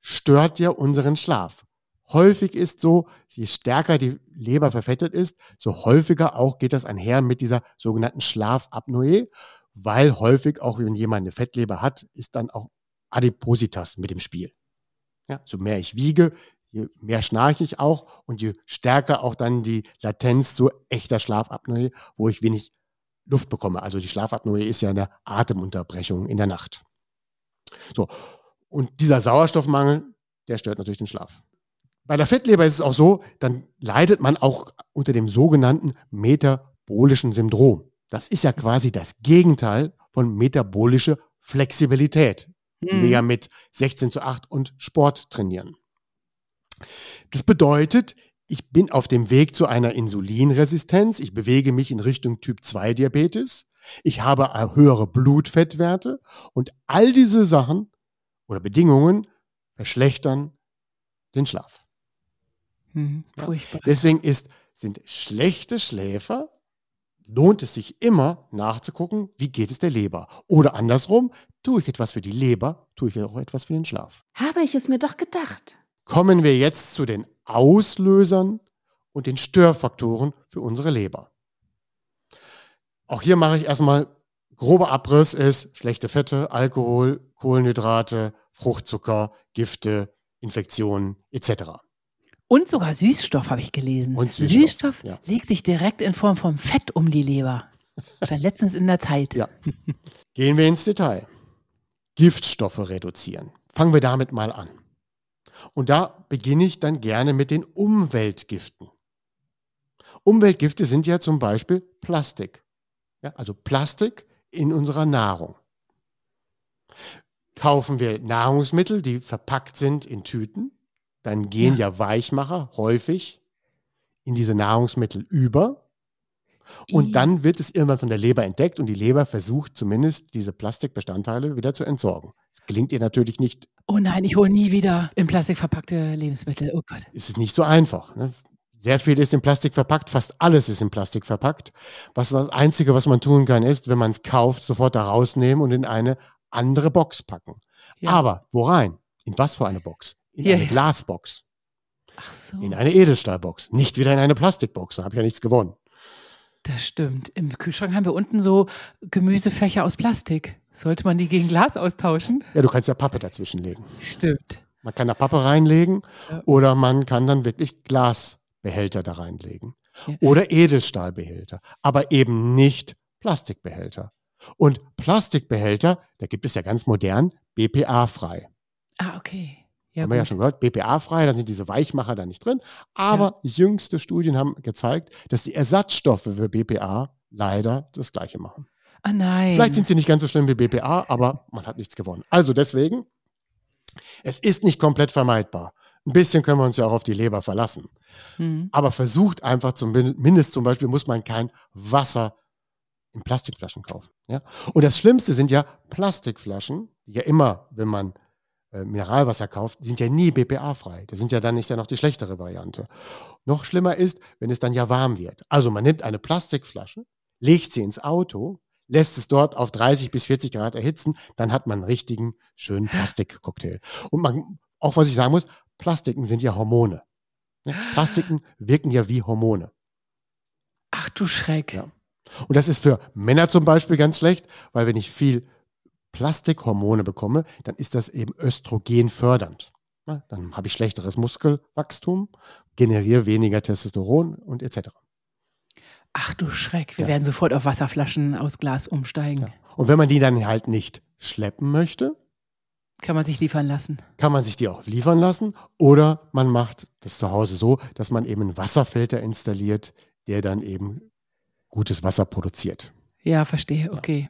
stört ja unseren Schlaf. Häufig ist so, je stärker die Leber verfettet ist, so häufiger auch geht das einher mit dieser sogenannten Schlafapnoe, weil häufig auch, wenn jemand eine Fettleber hat, ist dann auch Adipositas mit im Spiel. Ja, so mehr ich wiege, je mehr schnarche ich auch und je stärker auch dann die Latenz zu echter Schlafapnoe, wo ich wenig Luft bekomme. Also die Schlafapnoe ist ja eine Atemunterbrechung in der Nacht. So. Und dieser Sauerstoffmangel, der stört natürlich den Schlaf. Bei der Fettleber ist es auch so, dann leidet man auch unter dem sogenannten metabolischen Syndrom. Das ist ja quasi das Gegenteil von metabolischer Flexibilität, die wir Mhm. ja mit 16 zu 8 und Sport trainieren. Das bedeutet, ich bin auf dem Weg zu einer Insulinresistenz. Ich bewege mich in Richtung Typ 2 Diabetes. Ich habe höhere Blutfettwerte und all diese Sachen oder Bedingungen verschlechtern den Schlaf. Mhm. Ja. Furchtbar. Deswegen ist, sind schlechte Schläfer, lohnt es sich immer nachzugucken, wie geht es der Leber. Oder andersrum, tue ich etwas für die Leber, tue ich auch etwas für den Schlaf. Habe ich es mir doch gedacht. Kommen wir jetzt zu den Auslösern und den Störfaktoren für unsere Leber. Auch hier mache ich erstmal grober Abriss ist schlechte Fette, Alkohol, Kohlenhydrate, Fruchtzucker, Gifte, Infektionen etc. Und sogar Süßstoff habe ich gelesen. Und Süßstoff, Süßstoff ja. legt sich direkt in Form von Fett um die Leber. Stand letztens in der Zeit. Ja. Gehen wir ins Detail. Giftstoffe reduzieren. Fangen wir damit mal an. Und da beginne ich dann gerne mit den Umweltgiften. Umweltgifte sind ja zum Beispiel Plastik. Ja, also Plastik in unserer Nahrung. Kaufen wir Nahrungsmittel, die verpackt sind in Tüten, dann gehen ja, Weichmacher häufig in diese Nahrungsmittel über. Und dann wird es irgendwann von der Leber entdeckt und die Leber versucht zumindest diese Plastikbestandteile wieder zu entsorgen. Das gelingt ihr natürlich nicht, Oh nein, ich hole nie wieder in Plastik verpackte Lebensmittel. Oh Gott. ist es nicht so einfach. Ne? Sehr viel ist in Plastik verpackt, fast alles ist in Plastik verpackt. Was das Einzige, was man tun kann, ist, wenn man es kauft, sofort da rausnehmen und in eine andere Box packen. Ja. Aber wo rein? In was für eine Box? In Ja, eine. Glasbox. Ach so. In eine Edelstahlbox. Nicht wieder in eine Plastikbox. Da habe ich ja nichts gewonnen. Das stimmt. Im Kühlschrank haben wir unten so Gemüsefächer aus Plastik. Sollte man die gegen Glas austauschen? Ja, du kannst ja Pappe dazwischen legen. Stimmt. Man kann da Pappe reinlegen Ja. oder man kann dann wirklich Glasbehälter da reinlegen. Ja. Oder Edelstahlbehälter, aber eben nicht Plastikbehälter. Und Plastikbehälter, da gibt es ja ganz modern, BPA-frei. Ah, okay. Ja, haben wir ja schon gehört, BPA-frei, da sind diese Weichmacher da nicht drin. Aber jüngste Studien haben gezeigt, dass die Ersatzstoffe für BPA leider das Gleiche machen. Ah, nein. Vielleicht sind sie nicht ganz so schlimm wie BPA, aber man hat nichts gewonnen. Also deswegen, es ist nicht komplett vermeidbar. Ein bisschen können wir uns ja auch auf die Leber verlassen. Hm. Aber versucht einfach zumindest zum Beispiel muss man kein Wasser in Plastikflaschen kaufen. Ja? Und das Schlimmste sind ja Plastikflaschen, die ja immer, wenn man äh, Mineralwasser kauft, sind ja nie BPA-frei. Das sind ja dann ist ja noch die schlechtere Variante. Noch schlimmer ist, wenn es dann ja warm wird. Also man nimmt eine Plastikflasche, legt sie ins Auto, lässt es dort auf 30 bis 40 Grad erhitzen, dann hat man einen richtigen schönen Plastikcocktail. Und man, auch was ich sagen muss, Plastiken sind ja Hormone. Ne? Plastiken wirken ja wie Hormone. Ach du Schreck. Ja. Und das ist für Männer zum Beispiel ganz schlecht, weil wenn ich viel Plastikhormone bekomme, dann ist das eben Östrogen fördernd. Ja, dann habe ich schlechteres Muskelwachstum, generiere weniger Testosteron und etc. Ach du Schreck. Wir Ja. werden sofort auf Wasserflaschen aus Glas umsteigen. Ja. Und wenn man die dann halt nicht schleppen möchte, Kann man sich liefern lassen. kann man sich die auch liefern lassen oder man macht das zu Hause so, dass man eben einen Wasserfilter installiert, der dann eben gutes Wasser produziert. Ja, verstehe. Okay.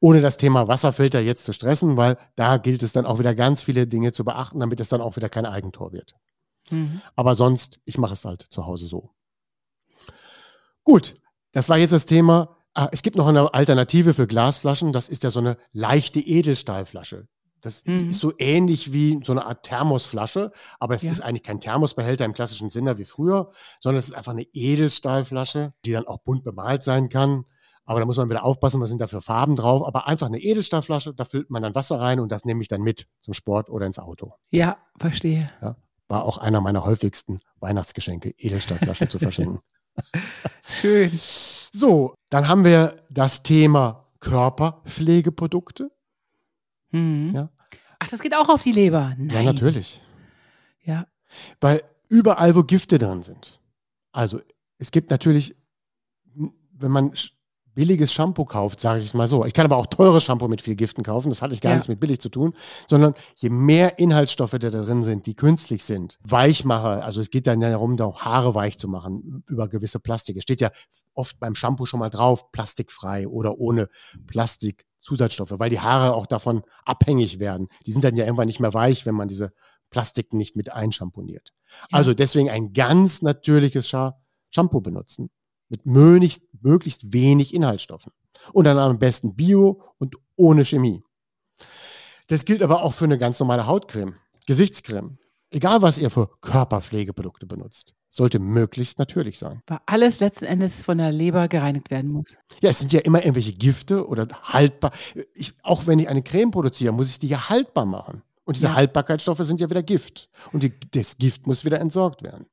Ohne das Thema Wasserfilter jetzt zu stressen, weil da gilt es dann auch wieder ganz viele Dinge zu beachten, damit es dann auch wieder kein Eigentor wird. Mhm. Aber sonst, ich mache es halt zu Hause so. Gut, das war jetzt das Thema. Ah, es gibt noch eine Alternative für Glasflaschen. Das ist ja so eine leichte Edelstahlflasche. Das Mhm. ist so ähnlich wie so eine Art Thermosflasche, aber es Ja. ist eigentlich kein Thermosbehälter im klassischen Sinne wie früher, sondern es ist einfach eine Edelstahlflasche, die dann auch bunt bemalt sein kann. Aber da muss man wieder aufpassen, was sind da für Farben drauf. Aber einfach eine Edelstahlflasche, da füllt man dann Wasser rein und das nehme ich dann mit zum Sport oder ins Auto. Ja, verstehe. War auch einer meiner häufigsten Weihnachtsgeschenke, Edelstahlflaschen zu verschenken. *laughs* Schön. So, dann haben wir das Thema Körperpflegeprodukte. Mhm. Ja. Ach, das geht auch auf die Leber. Nein. Ja, natürlich. Ja. Weil überall, wo Gifte drin sind. Also es gibt natürlich, wenn man billiges Shampoo kauft, sage ich es mal so. Ich kann aber auch teures Shampoo mit viel Giften kaufen. Das hat ich gar Ja. nichts mit billig zu tun. Sondern je mehr Inhaltsstoffe da drin sind, die künstlich sind, Weichmacher, also es geht dann ja darum, da auch Haare weich zu machen über gewisse Plastik. Es steht ja oft beim Shampoo schon mal drauf, plastikfrei oder ohne Plastikzusatzstoffe, weil die Haare auch davon abhängig werden. Die sind dann ja irgendwann nicht mehr weich, wenn man diese Plastiken nicht mit einschamponiert. Ja. Also deswegen ein ganz natürliches Scha Shampoo benutzen. Mit möglichst, möglichst wenig Inhaltsstoffen. Und dann am besten Bio und ohne Chemie. Das gilt aber auch für eine ganz normale Hautcreme, Gesichtscreme. Egal, was ihr für Körperpflegeprodukte benutzt, sollte möglichst natürlich sein. Weil alles letzten Endes von der Leber gereinigt werden muss. Ja, es sind ja immer irgendwelche Gifte oder haltbar. Ich, auch wenn ich eine Creme produziere, muss ich die ja haltbar machen. Und diese Ja. Haltbarkeitsstoffe sind ja wieder Gift. Und die, das Gift muss wieder entsorgt werden.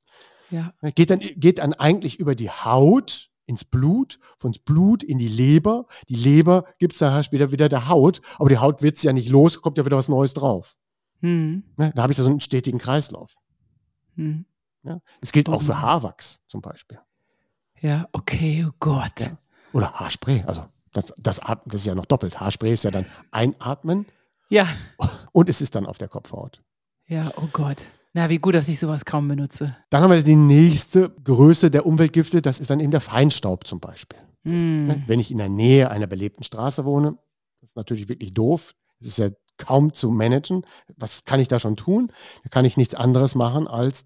Ja. Geht dann, geht dann eigentlich über die Haut ins Blut, von Blut in die Leber. Die Leber gibt es daher später wieder der Haut, aber die Haut wird ja nicht los, kommt ja wieder was Neues drauf. Hm. Ne? Da habe ich ja so einen stetigen Kreislauf. Hm. Ja? Das gilt auch Oh. für Haarwachs zum Beispiel. Ja, okay, oh Gott. Ja. Oder Haarspray. Also das, das, das ist ja noch doppelt. Haarspray ist ja dann einatmen Ja. und es ist dann auf der Kopfhaut. Ja, oh Gott. Na, wie gut, dass ich sowas kaum benutze. Dann haben wir die nächste Größe der Umweltgifte, das ist dann eben der Feinstaub zum Beispiel. Ne? Wenn ich in der Nähe einer belebten Straße wohne, das ist natürlich wirklich doof. Das ist ja kaum zu managen. Was kann ich da schon tun? Da kann ich nichts anderes machen als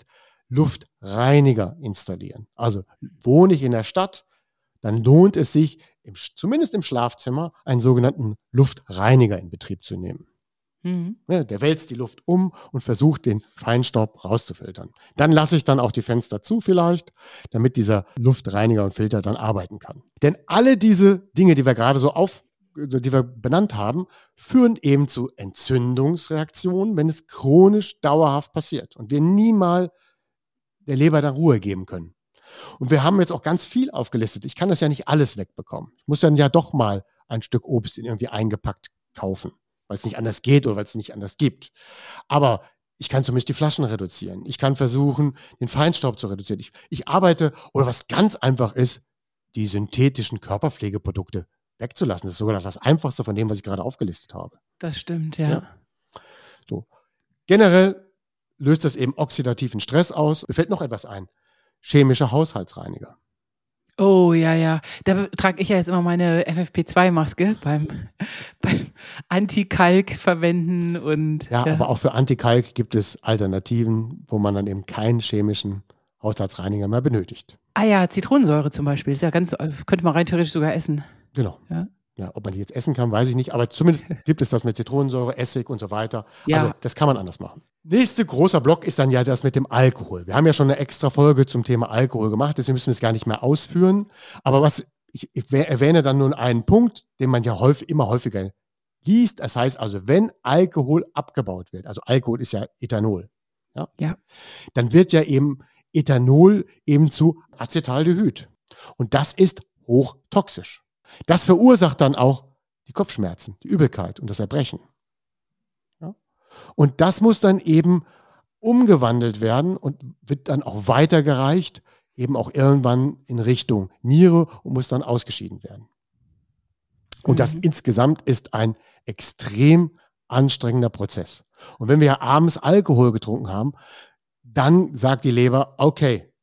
Luftreiniger installieren. Also wohne ich in der Stadt, dann lohnt es sich, im, zumindest im Schlafzimmer, einen sogenannten Luftreiniger in Betrieb zu nehmen. Hm. Ja, der wälzt die Luft um und versucht, den Feinstaub rauszufiltern. Dann lasse ich dann auch die Fenster zu vielleicht, damit dieser Luftreiniger und Filter dann arbeiten kann. Denn alle diese Dinge, die wir gerade so die wir benannt haben, führen eben zu Entzündungsreaktionen, wenn es chronisch dauerhaft passiert und wir niemals der Leber dann Ruhe geben können. Und wir haben jetzt auch ganz viel aufgelistet. Ich kann das ja nicht alles wegbekommen. Ich muss dann ja doch mal ein Stück Obst in irgendwie eingepackt kaufen, weil es nicht anders geht oder weil es nicht anders gibt. Aber ich kann zumindest die Flaschen reduzieren. Ich kann versuchen, den Feinstaub zu reduzieren. Ich, ich arbeite, oder was ganz einfach ist, die synthetischen Körperpflegeprodukte wegzulassen. Das ist sogar das Einfachste von dem, was ich gerade aufgelistet habe. Das stimmt, ja. ja. So. Generell löst das eben oxidativen Stress aus. Mir fällt noch etwas ein. Chemische Haushaltsreiniger. Oh ja, ja. Da trage ich ja jetzt immer meine FFP2-Maske beim, *laughs* beim Antikalk verwenden und. Ja, ja, aber auch für Antikalk gibt es Alternativen, wo man dann eben keinen chemischen Haushaltsreiniger mehr benötigt. Ah ja, Zitronensäure zum Beispiel. Ist ja ganz, könnte man rein theoretisch sogar essen. Genau. Ja. Ja, ob man die jetzt essen kann, weiß ich nicht, aber zumindest *laughs* gibt es das mit Zitronensäure, Essig und so weiter. Ja. Also das kann man anders machen. Nächste großer Block ist dann ja das mit dem Alkohol. Wir haben ja schon eine extra Folge zum Thema Alkohol gemacht, deswegen müssen wir es gar nicht mehr ausführen. Aber was ich, ich erwähne dann nun einen Punkt, den man ja häufig, immer häufiger liest. Das heißt also, wenn Alkohol abgebaut wird, also Alkohol ist ja Ethanol, ja, ja. dann wird ja eben Ethanol eben zu Acetaldehyd. Und das ist hochtoxisch. Das verursacht dann auch die Kopfschmerzen, die Übelkeit und das Erbrechen. Ja? Und das muss dann eben umgewandelt werden und wird dann auch weitergereicht, eben auch irgendwann in Richtung Niere und muss dann ausgeschieden werden. Und mhm. das insgesamt ist ein extrem anstrengender Prozess. Und wenn wir ja abends Alkohol getrunken haben, dann sagt die Leber, okay,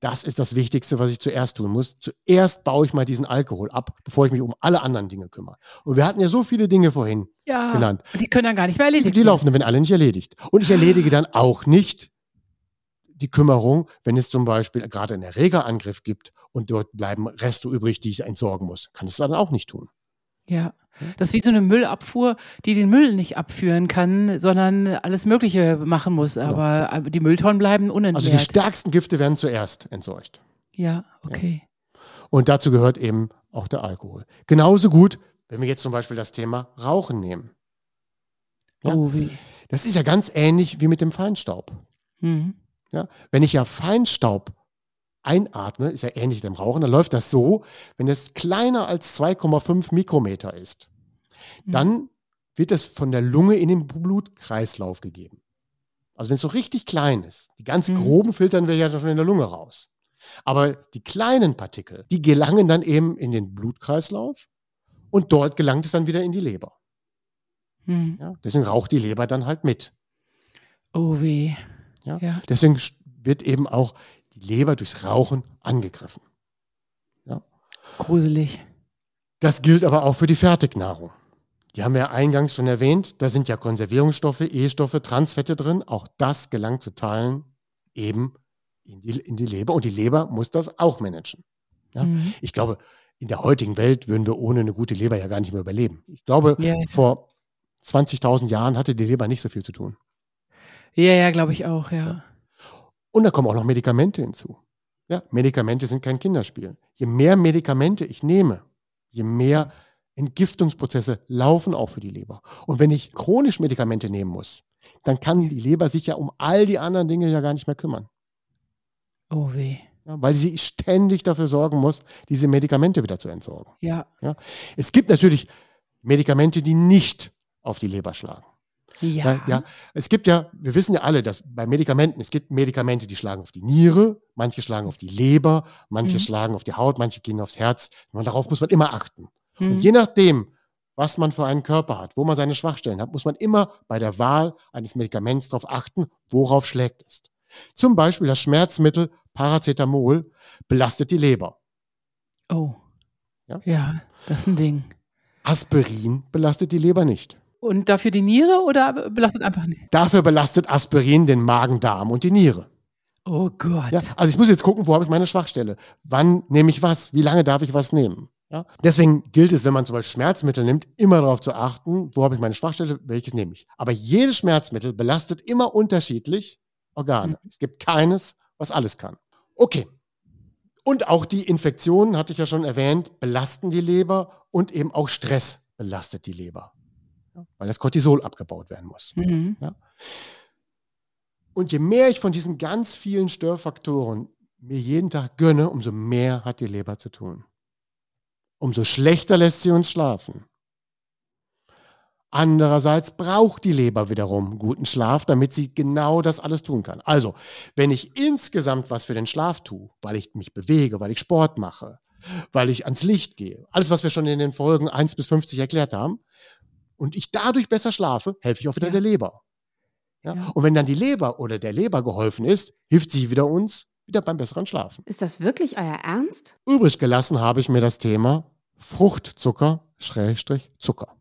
das ist das Wichtigste, was ich zuerst tun muss. Zuerst baue ich mal diesen Alkohol ab, bevor ich mich um alle anderen Dinge kümmere. Und wir hatten ja so viele Dinge vorhin ja, genannt. Die können dann gar nicht mehr erledigt werden. Die laufen dann, wenn alle nicht erledigt. Und ich erledige dann auch nicht die Kümmerung, wenn es zum Beispiel gerade einen Erregerangriff gibt und dort bleiben Reste übrig, die ich entsorgen muss. Kann es dann auch nicht tun. Ja. Das ist wie so eine Müllabfuhr, die den Müll nicht abführen kann, sondern alles Mögliche machen muss. Genau. Aber ja. die Mülltonnen bleiben unentleert. Also die stärksten Gifte werden zuerst entsorgt. Ja, okay. Ja. Und dazu gehört eben auch der Alkohol. Genauso gut, wenn wir jetzt zum Beispiel das Thema Rauchen nehmen. Ja? Oh, wie. Das ist ja ganz ähnlich wie mit dem Feinstaub. Mhm. Ja? Wenn ich ja Feinstaub einatme, ist ja ähnlich dem Rauchen, dann läuft das so, wenn es kleiner als 2,5 Mikrometer ist, mhm. dann wird es von der Lunge in den Blutkreislauf gegeben. Also wenn es so richtig klein ist, die ganz mhm. groben filtern wir ja schon in der Lunge raus. Aber die kleinen Partikel, die gelangen dann eben in den Blutkreislauf und dort gelangt es dann wieder in die Leber. Mhm. Ja, deswegen raucht die Leber dann halt mit. Oh weh. Ja, ja. Deswegen wird eben auch die Leber durchs Rauchen angegriffen. Ja. Gruselig. Das gilt aber auch für die Fertignahrung. Die haben wir ja eingangs schon erwähnt. Da sind ja Konservierungsstoffe, E-Stoffe, Transfette drin. Auch das gelangt zu Teilen eben in die, in die Leber. Und die Leber muss das auch managen. Ja? Mhm. Ich glaube, in der heutigen Welt würden wir ohne eine gute Leber ja gar nicht mehr überleben. Ich glaube, ja. vor 20.000 Jahren hatte die Leber nicht so viel zu tun. Ja, ja, glaube ich auch, ja. Und da kommen auch noch Medikamente hinzu. Ja, Medikamente sind kein Kinderspiel. Je mehr Medikamente ich nehme, je mehr Entgiftungsprozesse laufen auch für die Leber. Und wenn ich chronisch Medikamente nehmen muss, dann kann die Leber sich ja um all die anderen Dinge ja gar nicht mehr kümmern. Oh weh. Ja, weil sie ständig dafür sorgen muss, diese Medikamente wieder zu entsorgen. Ja. ja. Es gibt natürlich Medikamente, die nicht auf die Leber schlagen. Ja. Ja. Es gibt ja, wir wissen ja alle, dass bei Medikamenten, es gibt Medikamente, die schlagen auf die Niere, manche schlagen auf die Leber, manche mhm. schlagen auf die Haut, manche gehen aufs Herz. Und darauf muss man immer achten. Mhm. Und je nachdem, was man für einen Körper hat, wo man seine Schwachstellen hat, muss man immer bei der Wahl eines Medikaments darauf achten, worauf schlägt es. Zum Beispiel das Schmerzmittel Paracetamol belastet die Leber. Oh. Ja, ja das ist ein Ding. Aspirin belastet die Leber nicht. Und dafür die Niere oder belastet einfach nicht? Dafür belastet Aspirin den Magen, Darm und die Niere. Oh Gott. Ja, also ich muss jetzt gucken, wo habe ich meine Schwachstelle? Wann nehme ich was? Wie lange darf ich was nehmen? Ja? Deswegen gilt es, wenn man zum Beispiel Schmerzmittel nimmt, immer darauf zu achten, wo habe ich meine Schwachstelle, welches nehme ich. Aber jedes Schmerzmittel belastet immer unterschiedlich Organe. Mhm. Es gibt keines, was alles kann. Okay. Und auch die Infektionen, hatte ich ja schon erwähnt, belasten die Leber und eben auch Stress belastet die Leber, weil das Cortisol abgebaut werden muss. Mhm. Und je mehr ich von diesen ganz vielen Störfaktoren mir jeden Tag gönne, umso mehr hat die Leber zu tun. Umso schlechter lässt sie uns schlafen. Andererseits braucht die Leber wiederum guten Schlaf, damit sie genau das alles tun kann. Also, wenn ich insgesamt was für den Schlaf tue, weil ich mich bewege, weil ich Sport mache, weil ich ans Licht gehe, alles, was wir schon in den Folgen 1 bis 50 erklärt haben, und ich dadurch besser schlafe, helfe ich auch wieder Ja. der Leber. Ja? Ja. Und wenn dann die Leber oder der Leber geholfen ist, hilft sie wieder uns wieder beim besseren Schlafen. Ist das wirklich euer Ernst? Übrig gelassen habe ich mir das Thema Fruchtzucker, Schrägstrich Zucker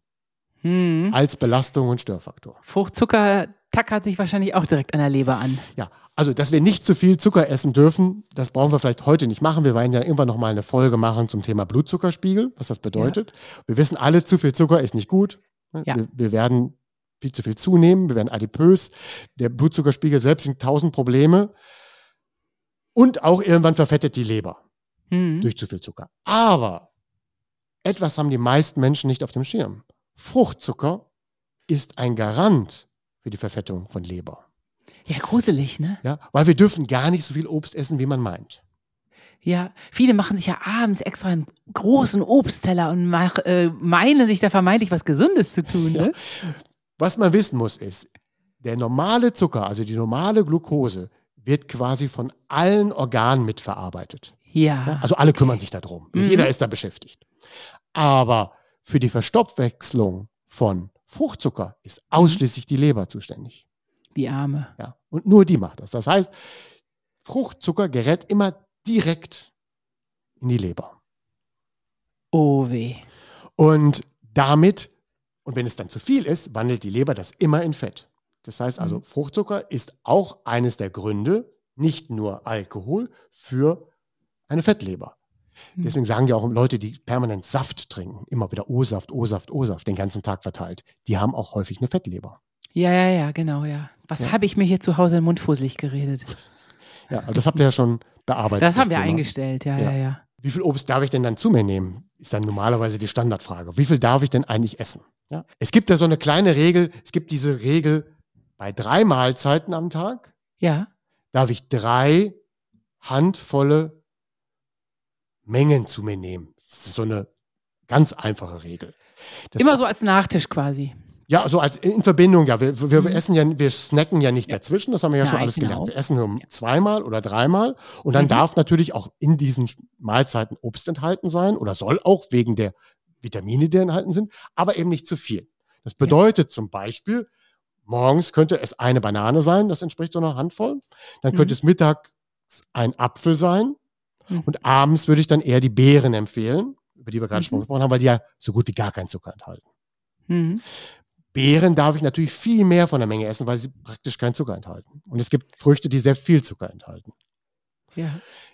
Mhm. als Belastung und Störfaktor. Fruchtzucker tackert sich wahrscheinlich auch direkt an der Leber an. Ja, also dass wir nicht zu viel Zucker essen dürfen, das brauchen wir vielleicht heute nicht machen. Wir werden ja irgendwann noch mal eine Folge machen zum Thema Blutzuckerspiegel, was das bedeutet. Wir wissen alle, zu viel Zucker ist nicht gut. Ja. Wir, wir werden viel zu viel zunehmen, wir werden adipös. Der Blutzuckerspiegel selbst sind tausend Probleme. Und auch irgendwann verfettet die Leber Mhm. durch zu viel Zucker. Aber etwas haben die meisten Menschen nicht auf dem Schirm. Fruchtzucker ist ein Garant für die Verfettung von Leber. Ja, gruselig, ne? Ja, weil wir dürfen gar nicht so viel Obst essen, wie man meint. Ja, viele machen sich ja abends extra einen großen Obstteller und mach, äh, meinen sich da vermeintlich was Gesundes zu tun. Ne? Was man wissen muss, ist, der normale Zucker, also die normale Glucose, wird quasi von allen Organen mitverarbeitet. Ja. Ja, also alle kümmern sich darum. Mhm. Jeder ist da beschäftigt. Aber für die Verstoffwechslung von Fruchtzucker ist ausschließlich die Leber zuständig. die Arme. Ja, und nur die macht das. Das heißt, Fruchtzucker gerät immer direkt in die Leber. Oh weh. Und damit, und wenn es dann zu viel ist, wandelt die Leber das immer in Fett. Das heißt also, Mhm. Fruchtzucker ist auch eines der Gründe, nicht nur Alkohol, für eine Fettleber. Mhm. Deswegen sagen ja auch Leute, die permanent Saft trinken, immer wieder O-Saft, O-Saft, O-Saft, den ganzen Tag verteilt, die haben auch häufig eine Fettleber. Ja, ja, ja, genau, ja. Was Ja. habe ich mir hier zu Hause in den Mund fusselig geredet? *laughs* Ja, aber das habt ihr ja schon bearbeitet. Das haben wir Thema. eingestellt, ja, ja, Ja. ja. Wie viel Obst darf ich denn dann zu mir nehmen? Ist dann normalerweise die Standardfrage. Wie viel darf ich denn eigentlich essen? Ja. Es gibt da so eine kleine Regel. Es gibt diese Regel, bei drei Mahlzeiten am Tag Ja, darf ich drei handvolle Mengen zu mir nehmen. Das ist so eine ganz einfache Regel. Das immer so als Nachtisch quasi. Ja, so als in Verbindung, ja. Wir, wir Mhm. essen ja, wir snacken ja nicht dazwischen, das haben wir ja schon Nein, alles genau. gelernt. Wir essen nur zweimal oder dreimal und dann Mhm. darf natürlich auch in diesen Mahlzeiten Obst enthalten sein oder soll auch wegen der Vitamine, die enthalten sind, aber eben nicht zu viel. Das bedeutet zum Beispiel, morgens könnte es eine Banane sein, das entspricht so einer Handvoll. Dann könnte Mhm. es mittags ein Apfel sein Mhm. und abends würde ich dann eher die Beeren empfehlen, über die wir gerade schon Mhm. gesprochen haben, weil die ja so gut wie gar keinen Zucker enthalten. Mhm. Beeren darf ich natürlich viel mehr von der Menge essen, weil sie praktisch keinen Zucker enthalten. Und es gibt Früchte, die sehr viel Zucker enthalten. Ja.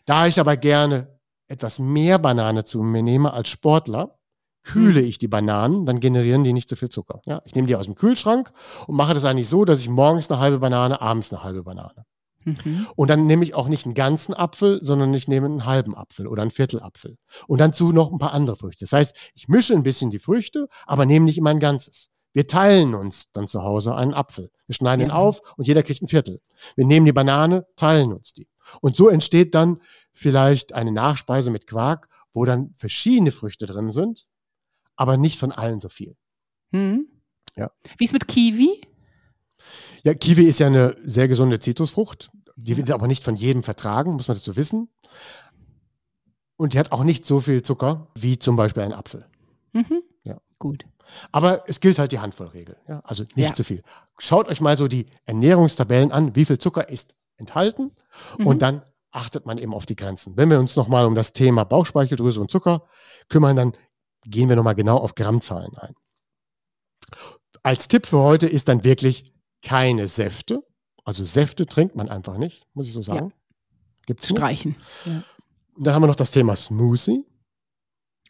Da ich aber gerne etwas mehr Banane zu mir nehme als Sportler, kühle ich die Bananen, dann generieren die nicht so viel Zucker. Ja, ich nehme die aus dem Kühlschrank und mache das eigentlich so, dass ich morgens eine halbe Banane, abends eine halbe Banane. Mhm. Und dann nehme ich auch nicht einen ganzen Apfel, sondern ich nehme einen halben Apfel oder einen Viertelapfel. Und dann zu noch ein paar andere Früchte. Das heißt, ich mische ein bisschen die Früchte, aber nehme nicht immer ein ganzes. Wir teilen uns dann zu Hause einen Apfel. Wir schneiden ihn Ja. auf und jeder kriegt ein Viertel. Wir nehmen die Banane, teilen uns die. Und so entsteht dann vielleicht eine Nachspeise mit Quark, wo dann verschiedene Früchte drin sind, aber nicht von allen so viel. Mhm. Ja. Wie ist mit Kiwi? Ja, Kiwi ist ja eine sehr gesunde Zitrusfrucht. Die wird aber nicht von jedem vertragen, muss man dazu wissen. Und die hat auch nicht so viel Zucker wie zum Beispiel ein Apfel. Mhm. Ja. Gut. Aber es gilt halt die Handvollregel. Ja? Also nicht Ja. zu viel. Schaut euch mal so die Ernährungstabellen an, wie viel Zucker ist enthalten. Mhm. Und dann achtet man eben auf die Grenzen. Wenn wir uns nochmal um das Thema Bauchspeicheldrüse und Zucker kümmern, dann gehen wir nochmal genau auf Grammzahlen ein. Als Tipp für heute ist dann wirklich keine Säfte. Also Säfte trinkt man einfach nicht, muss ich so sagen. Gibt's nicht. Streichen. Ja. Und dann haben wir noch das Thema Smoothie.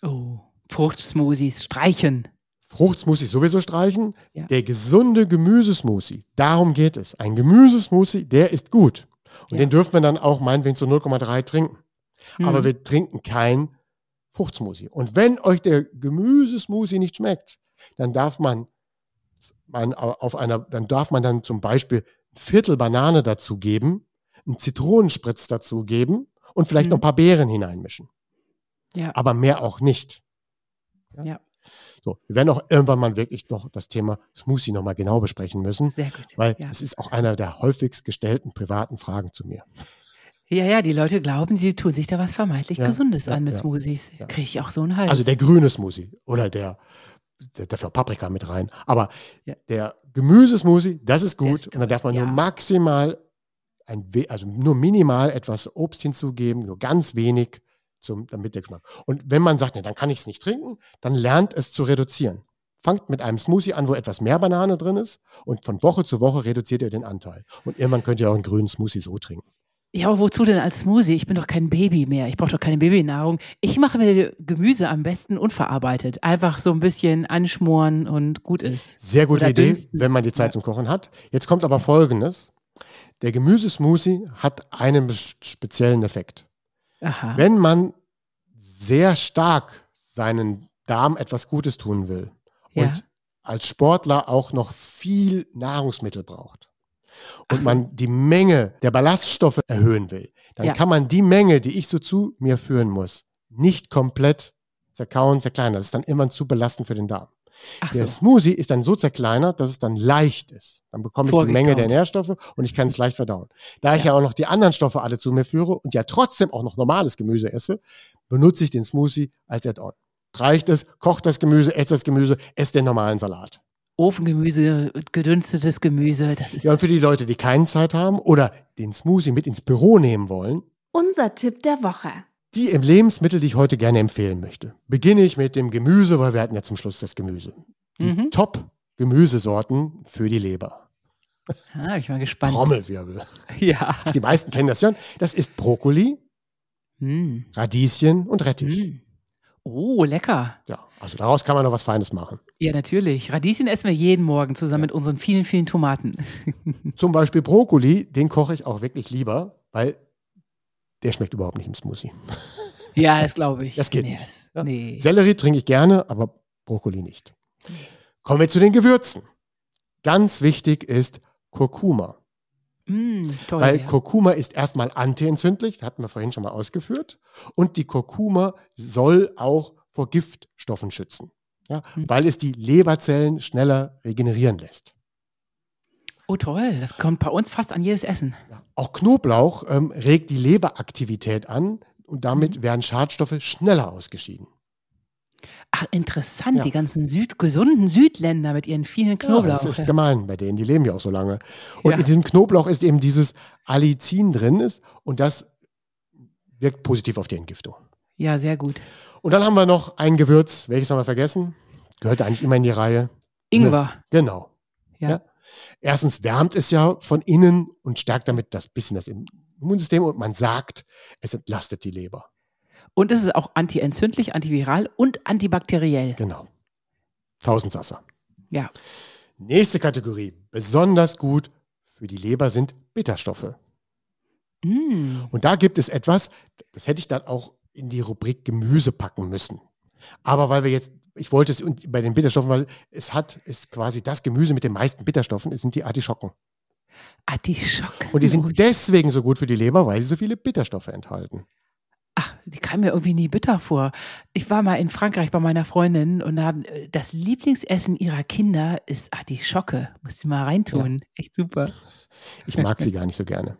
Oh. Fruchtsmoothies streichen. Fruchtsmoothie sowieso streichen. Ja. Der gesunde Gemüsesmoothie, darum geht es. Ein Gemüsesmoothie, der ist gut. Und Ja. den dürfen wir dann auch meinetwegen zu 0,3 trinken. Mhm. Aber wir trinken kein Fruchtsmoothie. Und wenn euch der Gemüsesmoothie nicht schmeckt, dann darf man, man auf einer, dann darf man dann zum Beispiel ein Viertel Banane dazugeben, einen Zitronenspritz dazugeben und vielleicht Mhm. noch ein paar Beeren hineinmischen. Ja. Aber mehr auch nicht. Ja, So, wir werden auch irgendwann mal wirklich noch das Thema Smoothie nochmal genau besprechen müssen, sehr gut. weil ja. es ist auch einer der häufigst gestellten privaten Fragen zu mir. ja, ja, die Leute glauben, sie tun sich da was vermeintlich Ja, Gesundes ja, an mit ja, Smoothies. ja. Kriege ich auch so einen Hals. Also der grüne Smoothie oder der, der dafür Paprika mit rein. Aber Ja. der Gemüsesmoothie, das ist gut. ist und da darf man nur ja. maximal, ein, also nur minimal etwas Obst hinzugeben, nur ganz wenig, zum, damit der Geschmack. Und wenn man sagt, ne, dann kann ich es nicht trinken, dann lernt es zu reduzieren. Fangt mit einem Smoothie an, wo etwas mehr Banane drin ist und von Woche zu Woche reduziert ihr den Anteil. Und irgendwann könnt ihr auch einen grünen Smoothie so trinken. Ja, aber wozu denn als Smoothie? Ich bin doch kein Baby mehr. Ich brauche doch keine Babynahrung. Ich mache mir Gemüse am besten unverarbeitet. Einfach so ein bisschen anschmoren und gut ist. Sehr gute Oder Idee, dünsten. wenn man die Zeit zum Kochen hat. Jetzt kommt aber Folgendes. Der Gemüsesmoothie hat einen speziellen Effekt. Aha. Wenn man sehr stark seinen Darm etwas Gutes tun will Ja. und als Sportler auch noch viel Nahrungsmittel braucht und so. man die Menge der Ballaststoffe erhöhen will, dann Ja. kann man die Menge, die ich so zu mir führen muss, nicht komplett zerkauen, zerkleinern. Das ist dann immer zu belastend für den Darm. Ach Der so. Smoothie ist dann so zerkleinert, dass es dann leicht ist. Dann bekomme ich die Menge der. Nährstoffe und ich kann es *laughs* leicht verdauen. Da ich Ja. ja auch noch die anderen Stoffe alle zu mir führe und ja trotzdem auch noch normales Gemüse esse, benutze ich den Smoothie als Add-on. Reicht es, kocht das Gemüse, esst das Gemüse, esst den normalen Salat. Ofengemüse, gedünstetes Gemüse, das ist. Ja, und für die Leute, die keine Zeit haben oder den Smoothie mit ins Büro nehmen wollen, Unser Tipp der Woche. Die im Lebensmittel, die ich heute gerne empfehlen möchte, beginne ich mit dem Gemüse, weil wir hatten ja zum Schluss das Gemüse. Die Mhm. Top-Gemüsesorten für die Leber. Ah, ich bin mal gespannt. Trommelwirbel. *laughs* Ja. Die meisten kennen das schon. Das ist Brokkoli, Hm. Radieschen und Rettich. Hm. Oh, lecker. Ja, also daraus kann man noch was Feines machen. Ja, natürlich. Radieschen essen wir jeden Morgen zusammen mit unseren vielen, vielen Tomaten. Zum Beispiel Brokkoli, den koche ich auch wirklich lieber, weil der schmeckt überhaupt nicht im Smoothie. *laughs* Ja, das glaube ich. Das geht nee. nicht. Ja. Nee. Sellerie trinke ich gerne, aber Brokkoli nicht. Kommen wir zu den Gewürzen. Ganz wichtig ist Kurkuma. Mm, toll. Weil ja. Kurkuma ist erstmal antientzündlich, hatten wir vorhin schon mal ausgeführt. Und die Kurkuma soll auch vor Giftstoffen schützen, ja, Hm. weil es die Leberzellen schneller regenerieren lässt. Oh, toll. Das kommt bei uns fast an jedes Essen. Ja. Auch Knoblauch ähm, regt die Leberaktivität an und damit Mhm. werden Schadstoffe schneller ausgeschieden. Ach, interessant. Ja. Die ganzen Süd gesunden Südländer mit ihren vielen Ja, Knoblauch. das ist gemein bei denen, die leben ja auch so lange. Und Ja. in diesem Knoblauch ist eben dieses Allicin drin ist und das wirkt positiv auf die Entgiftung. ja, sehr gut. Und dann haben wir noch ein Gewürz, welches haben wir vergessen? Gehört eigentlich immer in die Reihe. Ingwer. Genau. Ja. Ja. Erstens wärmt es ja von innen und stärkt damit das bisschen das Immunsystem und man sagt, es entlastet die Leber. Und es ist auch antientzündlich, antiviral und antibakteriell. Genau. Tausendsasser. Ja. Nächste Kategorie. Besonders gut für die Leber sind Bitterstoffe. Mm. Und da gibt es etwas, das hätte ich dann auch in die Rubrik Gemüse packen müssen. Aber weil wir jetzt, ich wollte es und bei den Bitterstoffen, weil es hat, ist quasi das Gemüse mit den meisten Bitterstoffen, es sind die Artischocken. Artischocken. Und die sind deswegen so gut für die Leber, weil sie so viele Bitterstoffe enthalten. Ach, die kam mir irgendwie nie bitter vor. Ich war mal in Frankreich bei meiner Freundin und haben, das Lieblingsessen ihrer Kinder ist Artischocke. Muss sie mal reintun. Echt super. *laughs* Ich mag sie gar nicht so gerne.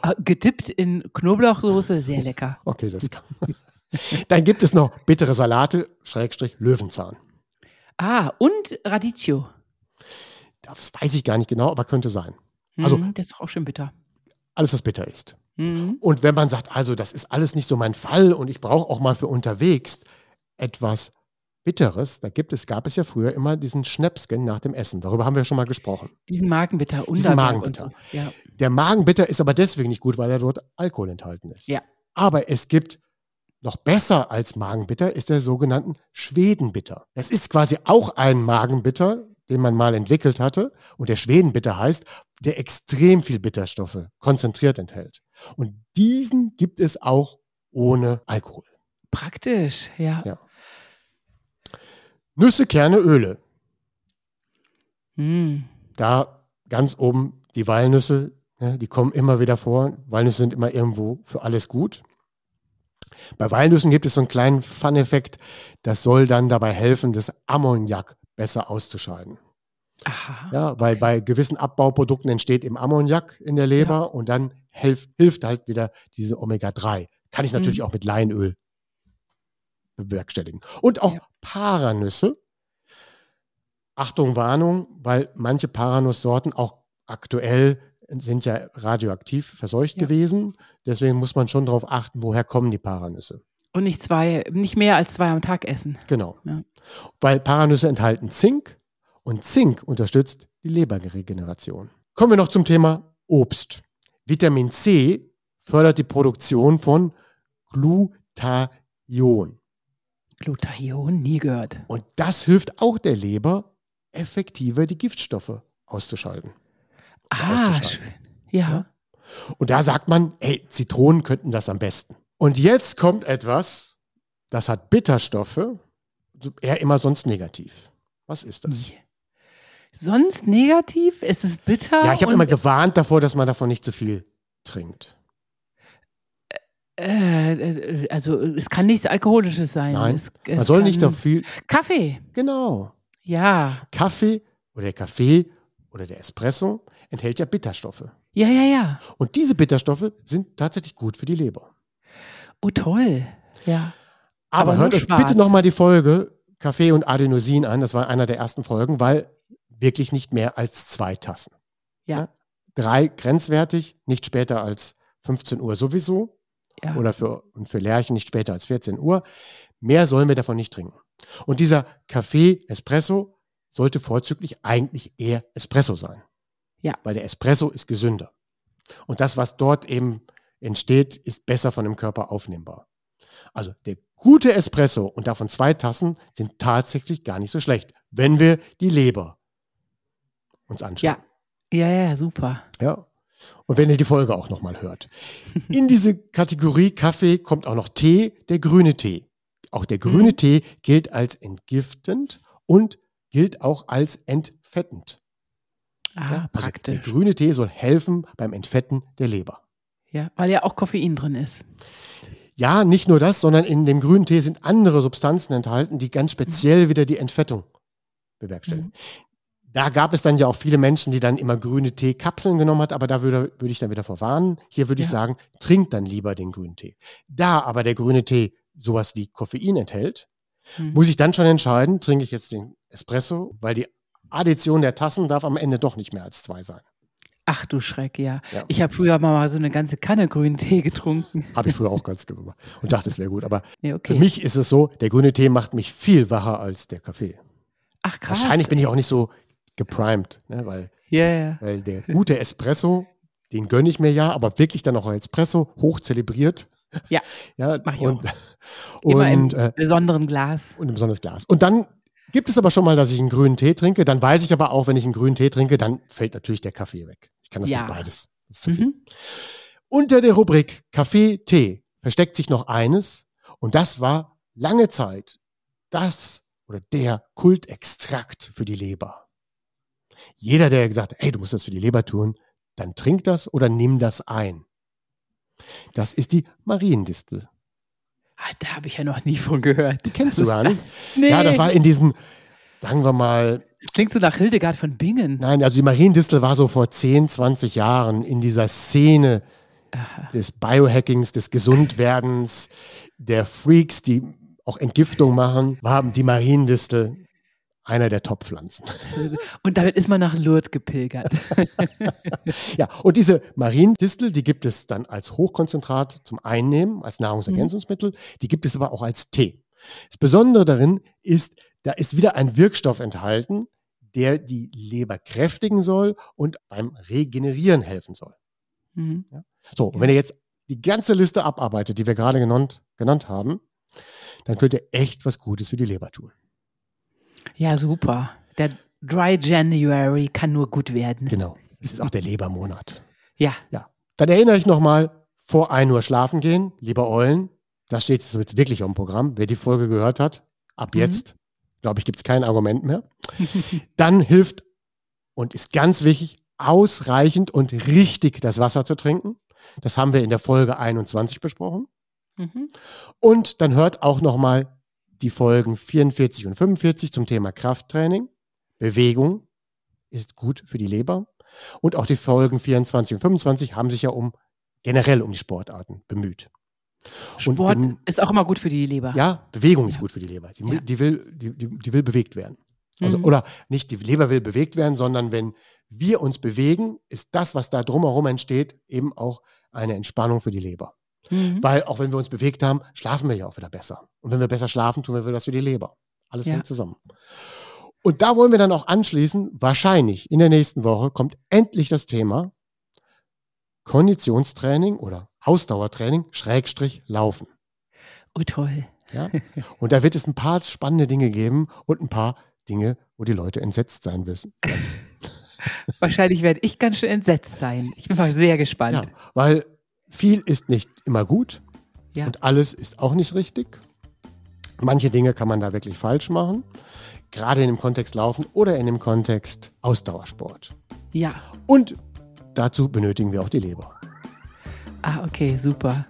Ah, Gedippt in Knoblauchsoße, sehr *laughs* lecker. Okay, das kann. *laughs* Dann gibt es noch bittere Salate, Schrägstrich Löwenzahn. Ah, und Radicchio. Das weiß ich gar nicht genau, aber könnte sein. Also- Mhm, das ist doch auch schön bitter. Alles, was bitter ist. Mhm. Und wenn man sagt, also das ist alles nicht so mein Fall und ich brauche auch mal für unterwegs etwas Bitteres, da gibt es, gab es ja früher immer diesen Schnäpsken nach dem Essen. Darüber haben wir schon mal gesprochen. Diesen Magenbitter, Diesen Unterberg Magenbitter. und so. Ja. Der Magenbitter ist aber deswegen nicht gut, weil er dort Alkohol enthalten ist. Ja. Aber es gibt noch besser als Magenbitter ist der sogenannten Schwedenbitter. Das ist quasi auch ein Magenbitter, den man mal entwickelt hatte. Und der Schwedenbitter heißt, der extrem viel Bitterstoffe konzentriert enthält. Und diesen gibt es auch ohne Alkohol. Praktisch, ja. Ja. Nüsse, Kerne, Öle. Hm. Da ganz oben die Walnüsse, ne, die kommen immer wieder vor. Walnüsse sind immer irgendwo für alles gut. Bei Walnüssen gibt es so einen kleinen Fun-Effekt, das soll dann dabei helfen, das Ammoniak besser auszuscheiden. Aha. Ja, weil bei gewissen Abbauprodukten entsteht eben Ammoniak in der Leber Ja. und dann hilft, hilft halt wieder diese Omega-3. Kann ich natürlich Mhm. auch mit Leinöl bewerkstelligen. Und auch Ja. Paranüsse. Achtung, Warnung, weil manche Paranusssorten auch aktuell sind ja radioaktiv verseucht Ja. gewesen. Deswegen muss man schon darauf achten, woher kommen die Paranüsse. Und nicht zwei, nicht mehr als zwei am Tag essen. Genau. Ja. Weil Paranüsse enthalten Zink und Zink unterstützt die Leberregeneration. Kommen wir noch zum Thema Obst. Vitamin C fördert die Produktion von Glutathion. Glutathion, nie gehört. Und das hilft auch der Leber, effektiver die Giftstoffe auszuschalten. Ah, schön. Ja. Und da sagt man, hey, Zitronen könnten das am besten. Und jetzt kommt etwas, das hat Bitterstoffe, eher immer sonst negativ. Was ist das? Nie. Sonst negativ? Ist es bitter? Ja, ich habe immer gewarnt davor, dass man davon nicht zu viel trinkt. äh, äh, also es kann nichts Alkoholisches sein. Nein, es, Man es soll kann- nicht so viel. Kaffee. Genau. Ja. Kaffee oder der Kaffee oder der Espresso enthält ja Bitterstoffe. Ja, ja, ja. Und diese Bitterstoffe sind tatsächlich gut für die Leber. Oh, toll. Ja. Aber, Aber hört euch schwarz. bitte nochmal die Folge Kaffee und Adenosin an. Das war einer der ersten Folgen, weil wirklich nicht mehr als zwei Tassen. Ja. Drei grenzwertig, nicht später als 15 Uhr sowieso. ja. oder für, und für Lerchen nicht später als 14 Uhr. Mehr sollen wir davon nicht trinken. Und dieser Kaffee Espresso sollte vorzüglich eigentlich eher Espresso sein. Ja. Weil der Espresso ist gesünder. Und das, was dort eben entsteht, ist besser von dem Körper aufnehmbar. Also der gute Espresso und davon zwei Tassen sind tatsächlich gar nicht so schlecht, wenn wir die Leber uns anschauen. Ja. Ja, ja, super. Ja. Und wenn ihr die Folge auch nochmal hört. *laughs* In diese Kategorie Kaffee kommt auch noch Tee, der grüne Tee. Auch der grüne Mhm. Tee gilt als entgiftend und gilt auch als entfettend. Ah, also praktisch. der grüne Tee soll helfen beim Entfetten der Leber. Ja, weil ja auch Koffein drin ist. Ja, nicht nur das, sondern in dem grünen Tee sind andere Substanzen enthalten, die ganz speziell wieder die Entfettung bewerkstelligen. Da gab es dann ja auch viele Menschen, die dann immer grüne Teekapseln genommen hat, aber da würde, würde ich dann wieder vorwarnen. Hier würde ich Ja. sagen, trinkt dann lieber den grünen Tee. Da aber der grüne Tee sowas wie Koffein enthält, Hm. muss ich dann schon entscheiden, trinke ich jetzt den Espresso, weil die Addition der Tassen darf am Ende doch nicht mehr als zwei sein. Ach du Schreck, ja. Ja. Ich habe früher mal so eine ganze Kanne grünen Tee getrunken. *laughs* Habe ich früher auch ganz gemacht und dachte, es wäre gut. Aber Ja, okay. für mich ist es so, der grüne Tee macht mich viel wacher als der Kaffee. Ach krass. Wahrscheinlich bin ich auch nicht so geprimed, ne? weil, ja. weil der gute Espresso, den gönne ich mir ja, aber wirklich dann auch Espresso hoch zelebriert. Ja, *laughs* ja mach ich und, Immer im und, äh, besonderen Glas. und ein besonderes Glas. Und dann gibt es aber schon mal, dass ich einen grünen Tee trinke. Dann weiß ich aber auch, wenn ich einen grünen Tee trinke, dann fällt natürlich der Kaffee weg. Ich kann das Ja. nicht beides. Das ist zu viel. Mhm. Unter der Rubrik Kaffee, Tee versteckt sich noch eines und das war lange Zeit das oder der Kultextrakt für die Leber. Jeder, der gesagt hat, hey, du musst das für die Leber tun, dann trink das oder nimm das ein. Das ist die Mariendistel. Ah, da habe ich ja noch nie von gehört. Die kennst Was du gar nicht? das? Nee. Ja, das war in diesen, sagen wir mal, das klingt so nach Hildegard von Bingen. nein, also die Mariendistel war so vor 10, 20 Jahren in dieser Szene Aha. des Biohackings, des Gesundwerdens, der Freaks, die auch Entgiftung machen, war die Mariendistel einer der Top-Pflanzen. *laughs* Und damit ist man nach Lourdes gepilgert. *laughs* Ja, und diese Mariendistel, die gibt es dann als Hochkonzentrat zum Einnehmen, als Nahrungsergänzungsmittel, die gibt es aber auch als Tee. Das Besondere darin ist, da ist wieder ein Wirkstoff enthalten, der die Leber kräftigen soll und beim Regenerieren helfen soll. Mhm. So, und wenn ihr jetzt die ganze Liste abarbeitet, die wir gerade genannt, genannt haben, dann könnt ihr echt was Gutes für die Leber tun. Ja, super. Der Dry January kann nur gut werden. Genau. Es ist auch der Lebermonat. Ja, Ja. Dann erinnere ich nochmal, vor 1 Uhr schlafen gehen, lieber Eulen. Das steht jetzt wirklich auf dem Programm. Wer die Folge gehört hat, ab Mhm. jetzt glaube ich, gibt es kein Argument mehr. *laughs* Dann hilft und ist ganz wichtig, ausreichend und richtig das Wasser zu trinken. Das haben wir in der Folge 21 besprochen. Mhm. Und dann hört auch nochmal die Folgen 44 und 45 zum Thema Krafttraining. Bewegung ist gut für die Leber. Und auch die Folgen 24 und 25 haben sich ja um generell um die Sportarten bemüht. Sport dem, ist auch immer gut für die Leber. Ja, Bewegung ist ja. gut für die Leber. Die, ja. die will, die, die, die, will bewegt werden. Also, mhm. Oder nicht die Leber will bewegt werden, sondern wenn wir uns bewegen, ist das, was da drumherum entsteht, eben auch eine Entspannung für die Leber. Mhm. Weil auch wenn wir uns bewegt haben, schlafen wir ja auch wieder besser. Und wenn wir besser schlafen, tun wir wieder das für die Leber. Alles ja. hängt zusammen. Und da wollen wir dann auch anschließen, wahrscheinlich in der nächsten Woche kommt endlich das Thema Konditionstraining oder Ausdauertraining, Schrägstrich, Laufen. Oh toll. Ja? Und da wird es ein paar spannende Dinge geben und ein paar Dinge, wo die Leute entsetzt sein wissen. *laughs* Wahrscheinlich werde ich ganz schön entsetzt sein. Ich bin mal sehr gespannt. Ja, weil viel ist nicht immer gut ja. und alles ist auch nicht richtig. Manche Dinge kann man da wirklich falsch machen gerade in dem Kontext Laufen oder in dem Kontext Ausdauersport. Ja. Und dazu benötigen wir auch die Leber. Ah, okay, super.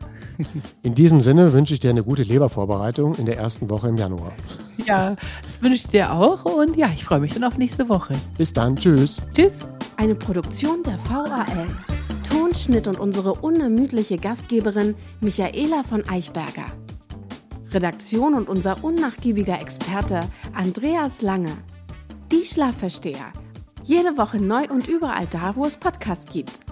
In diesem Sinne wünsche ich dir eine gute Lebervorbereitung in der ersten Woche im Januar. Ja, das wünsche ich dir auch und ja, ich freue mich schon auf nächste Woche. Bis dann, tschüss. Tschüss. Eine Produktion der VAL. Tonschnitt und unsere unermüdliche Gastgeberin Michaela von Eichberger. Redaktion und unser unnachgiebiger Experte Andreas Lange. Die Schlafversteher. Jede Woche neu und überall da, wo es Podcasts gibt.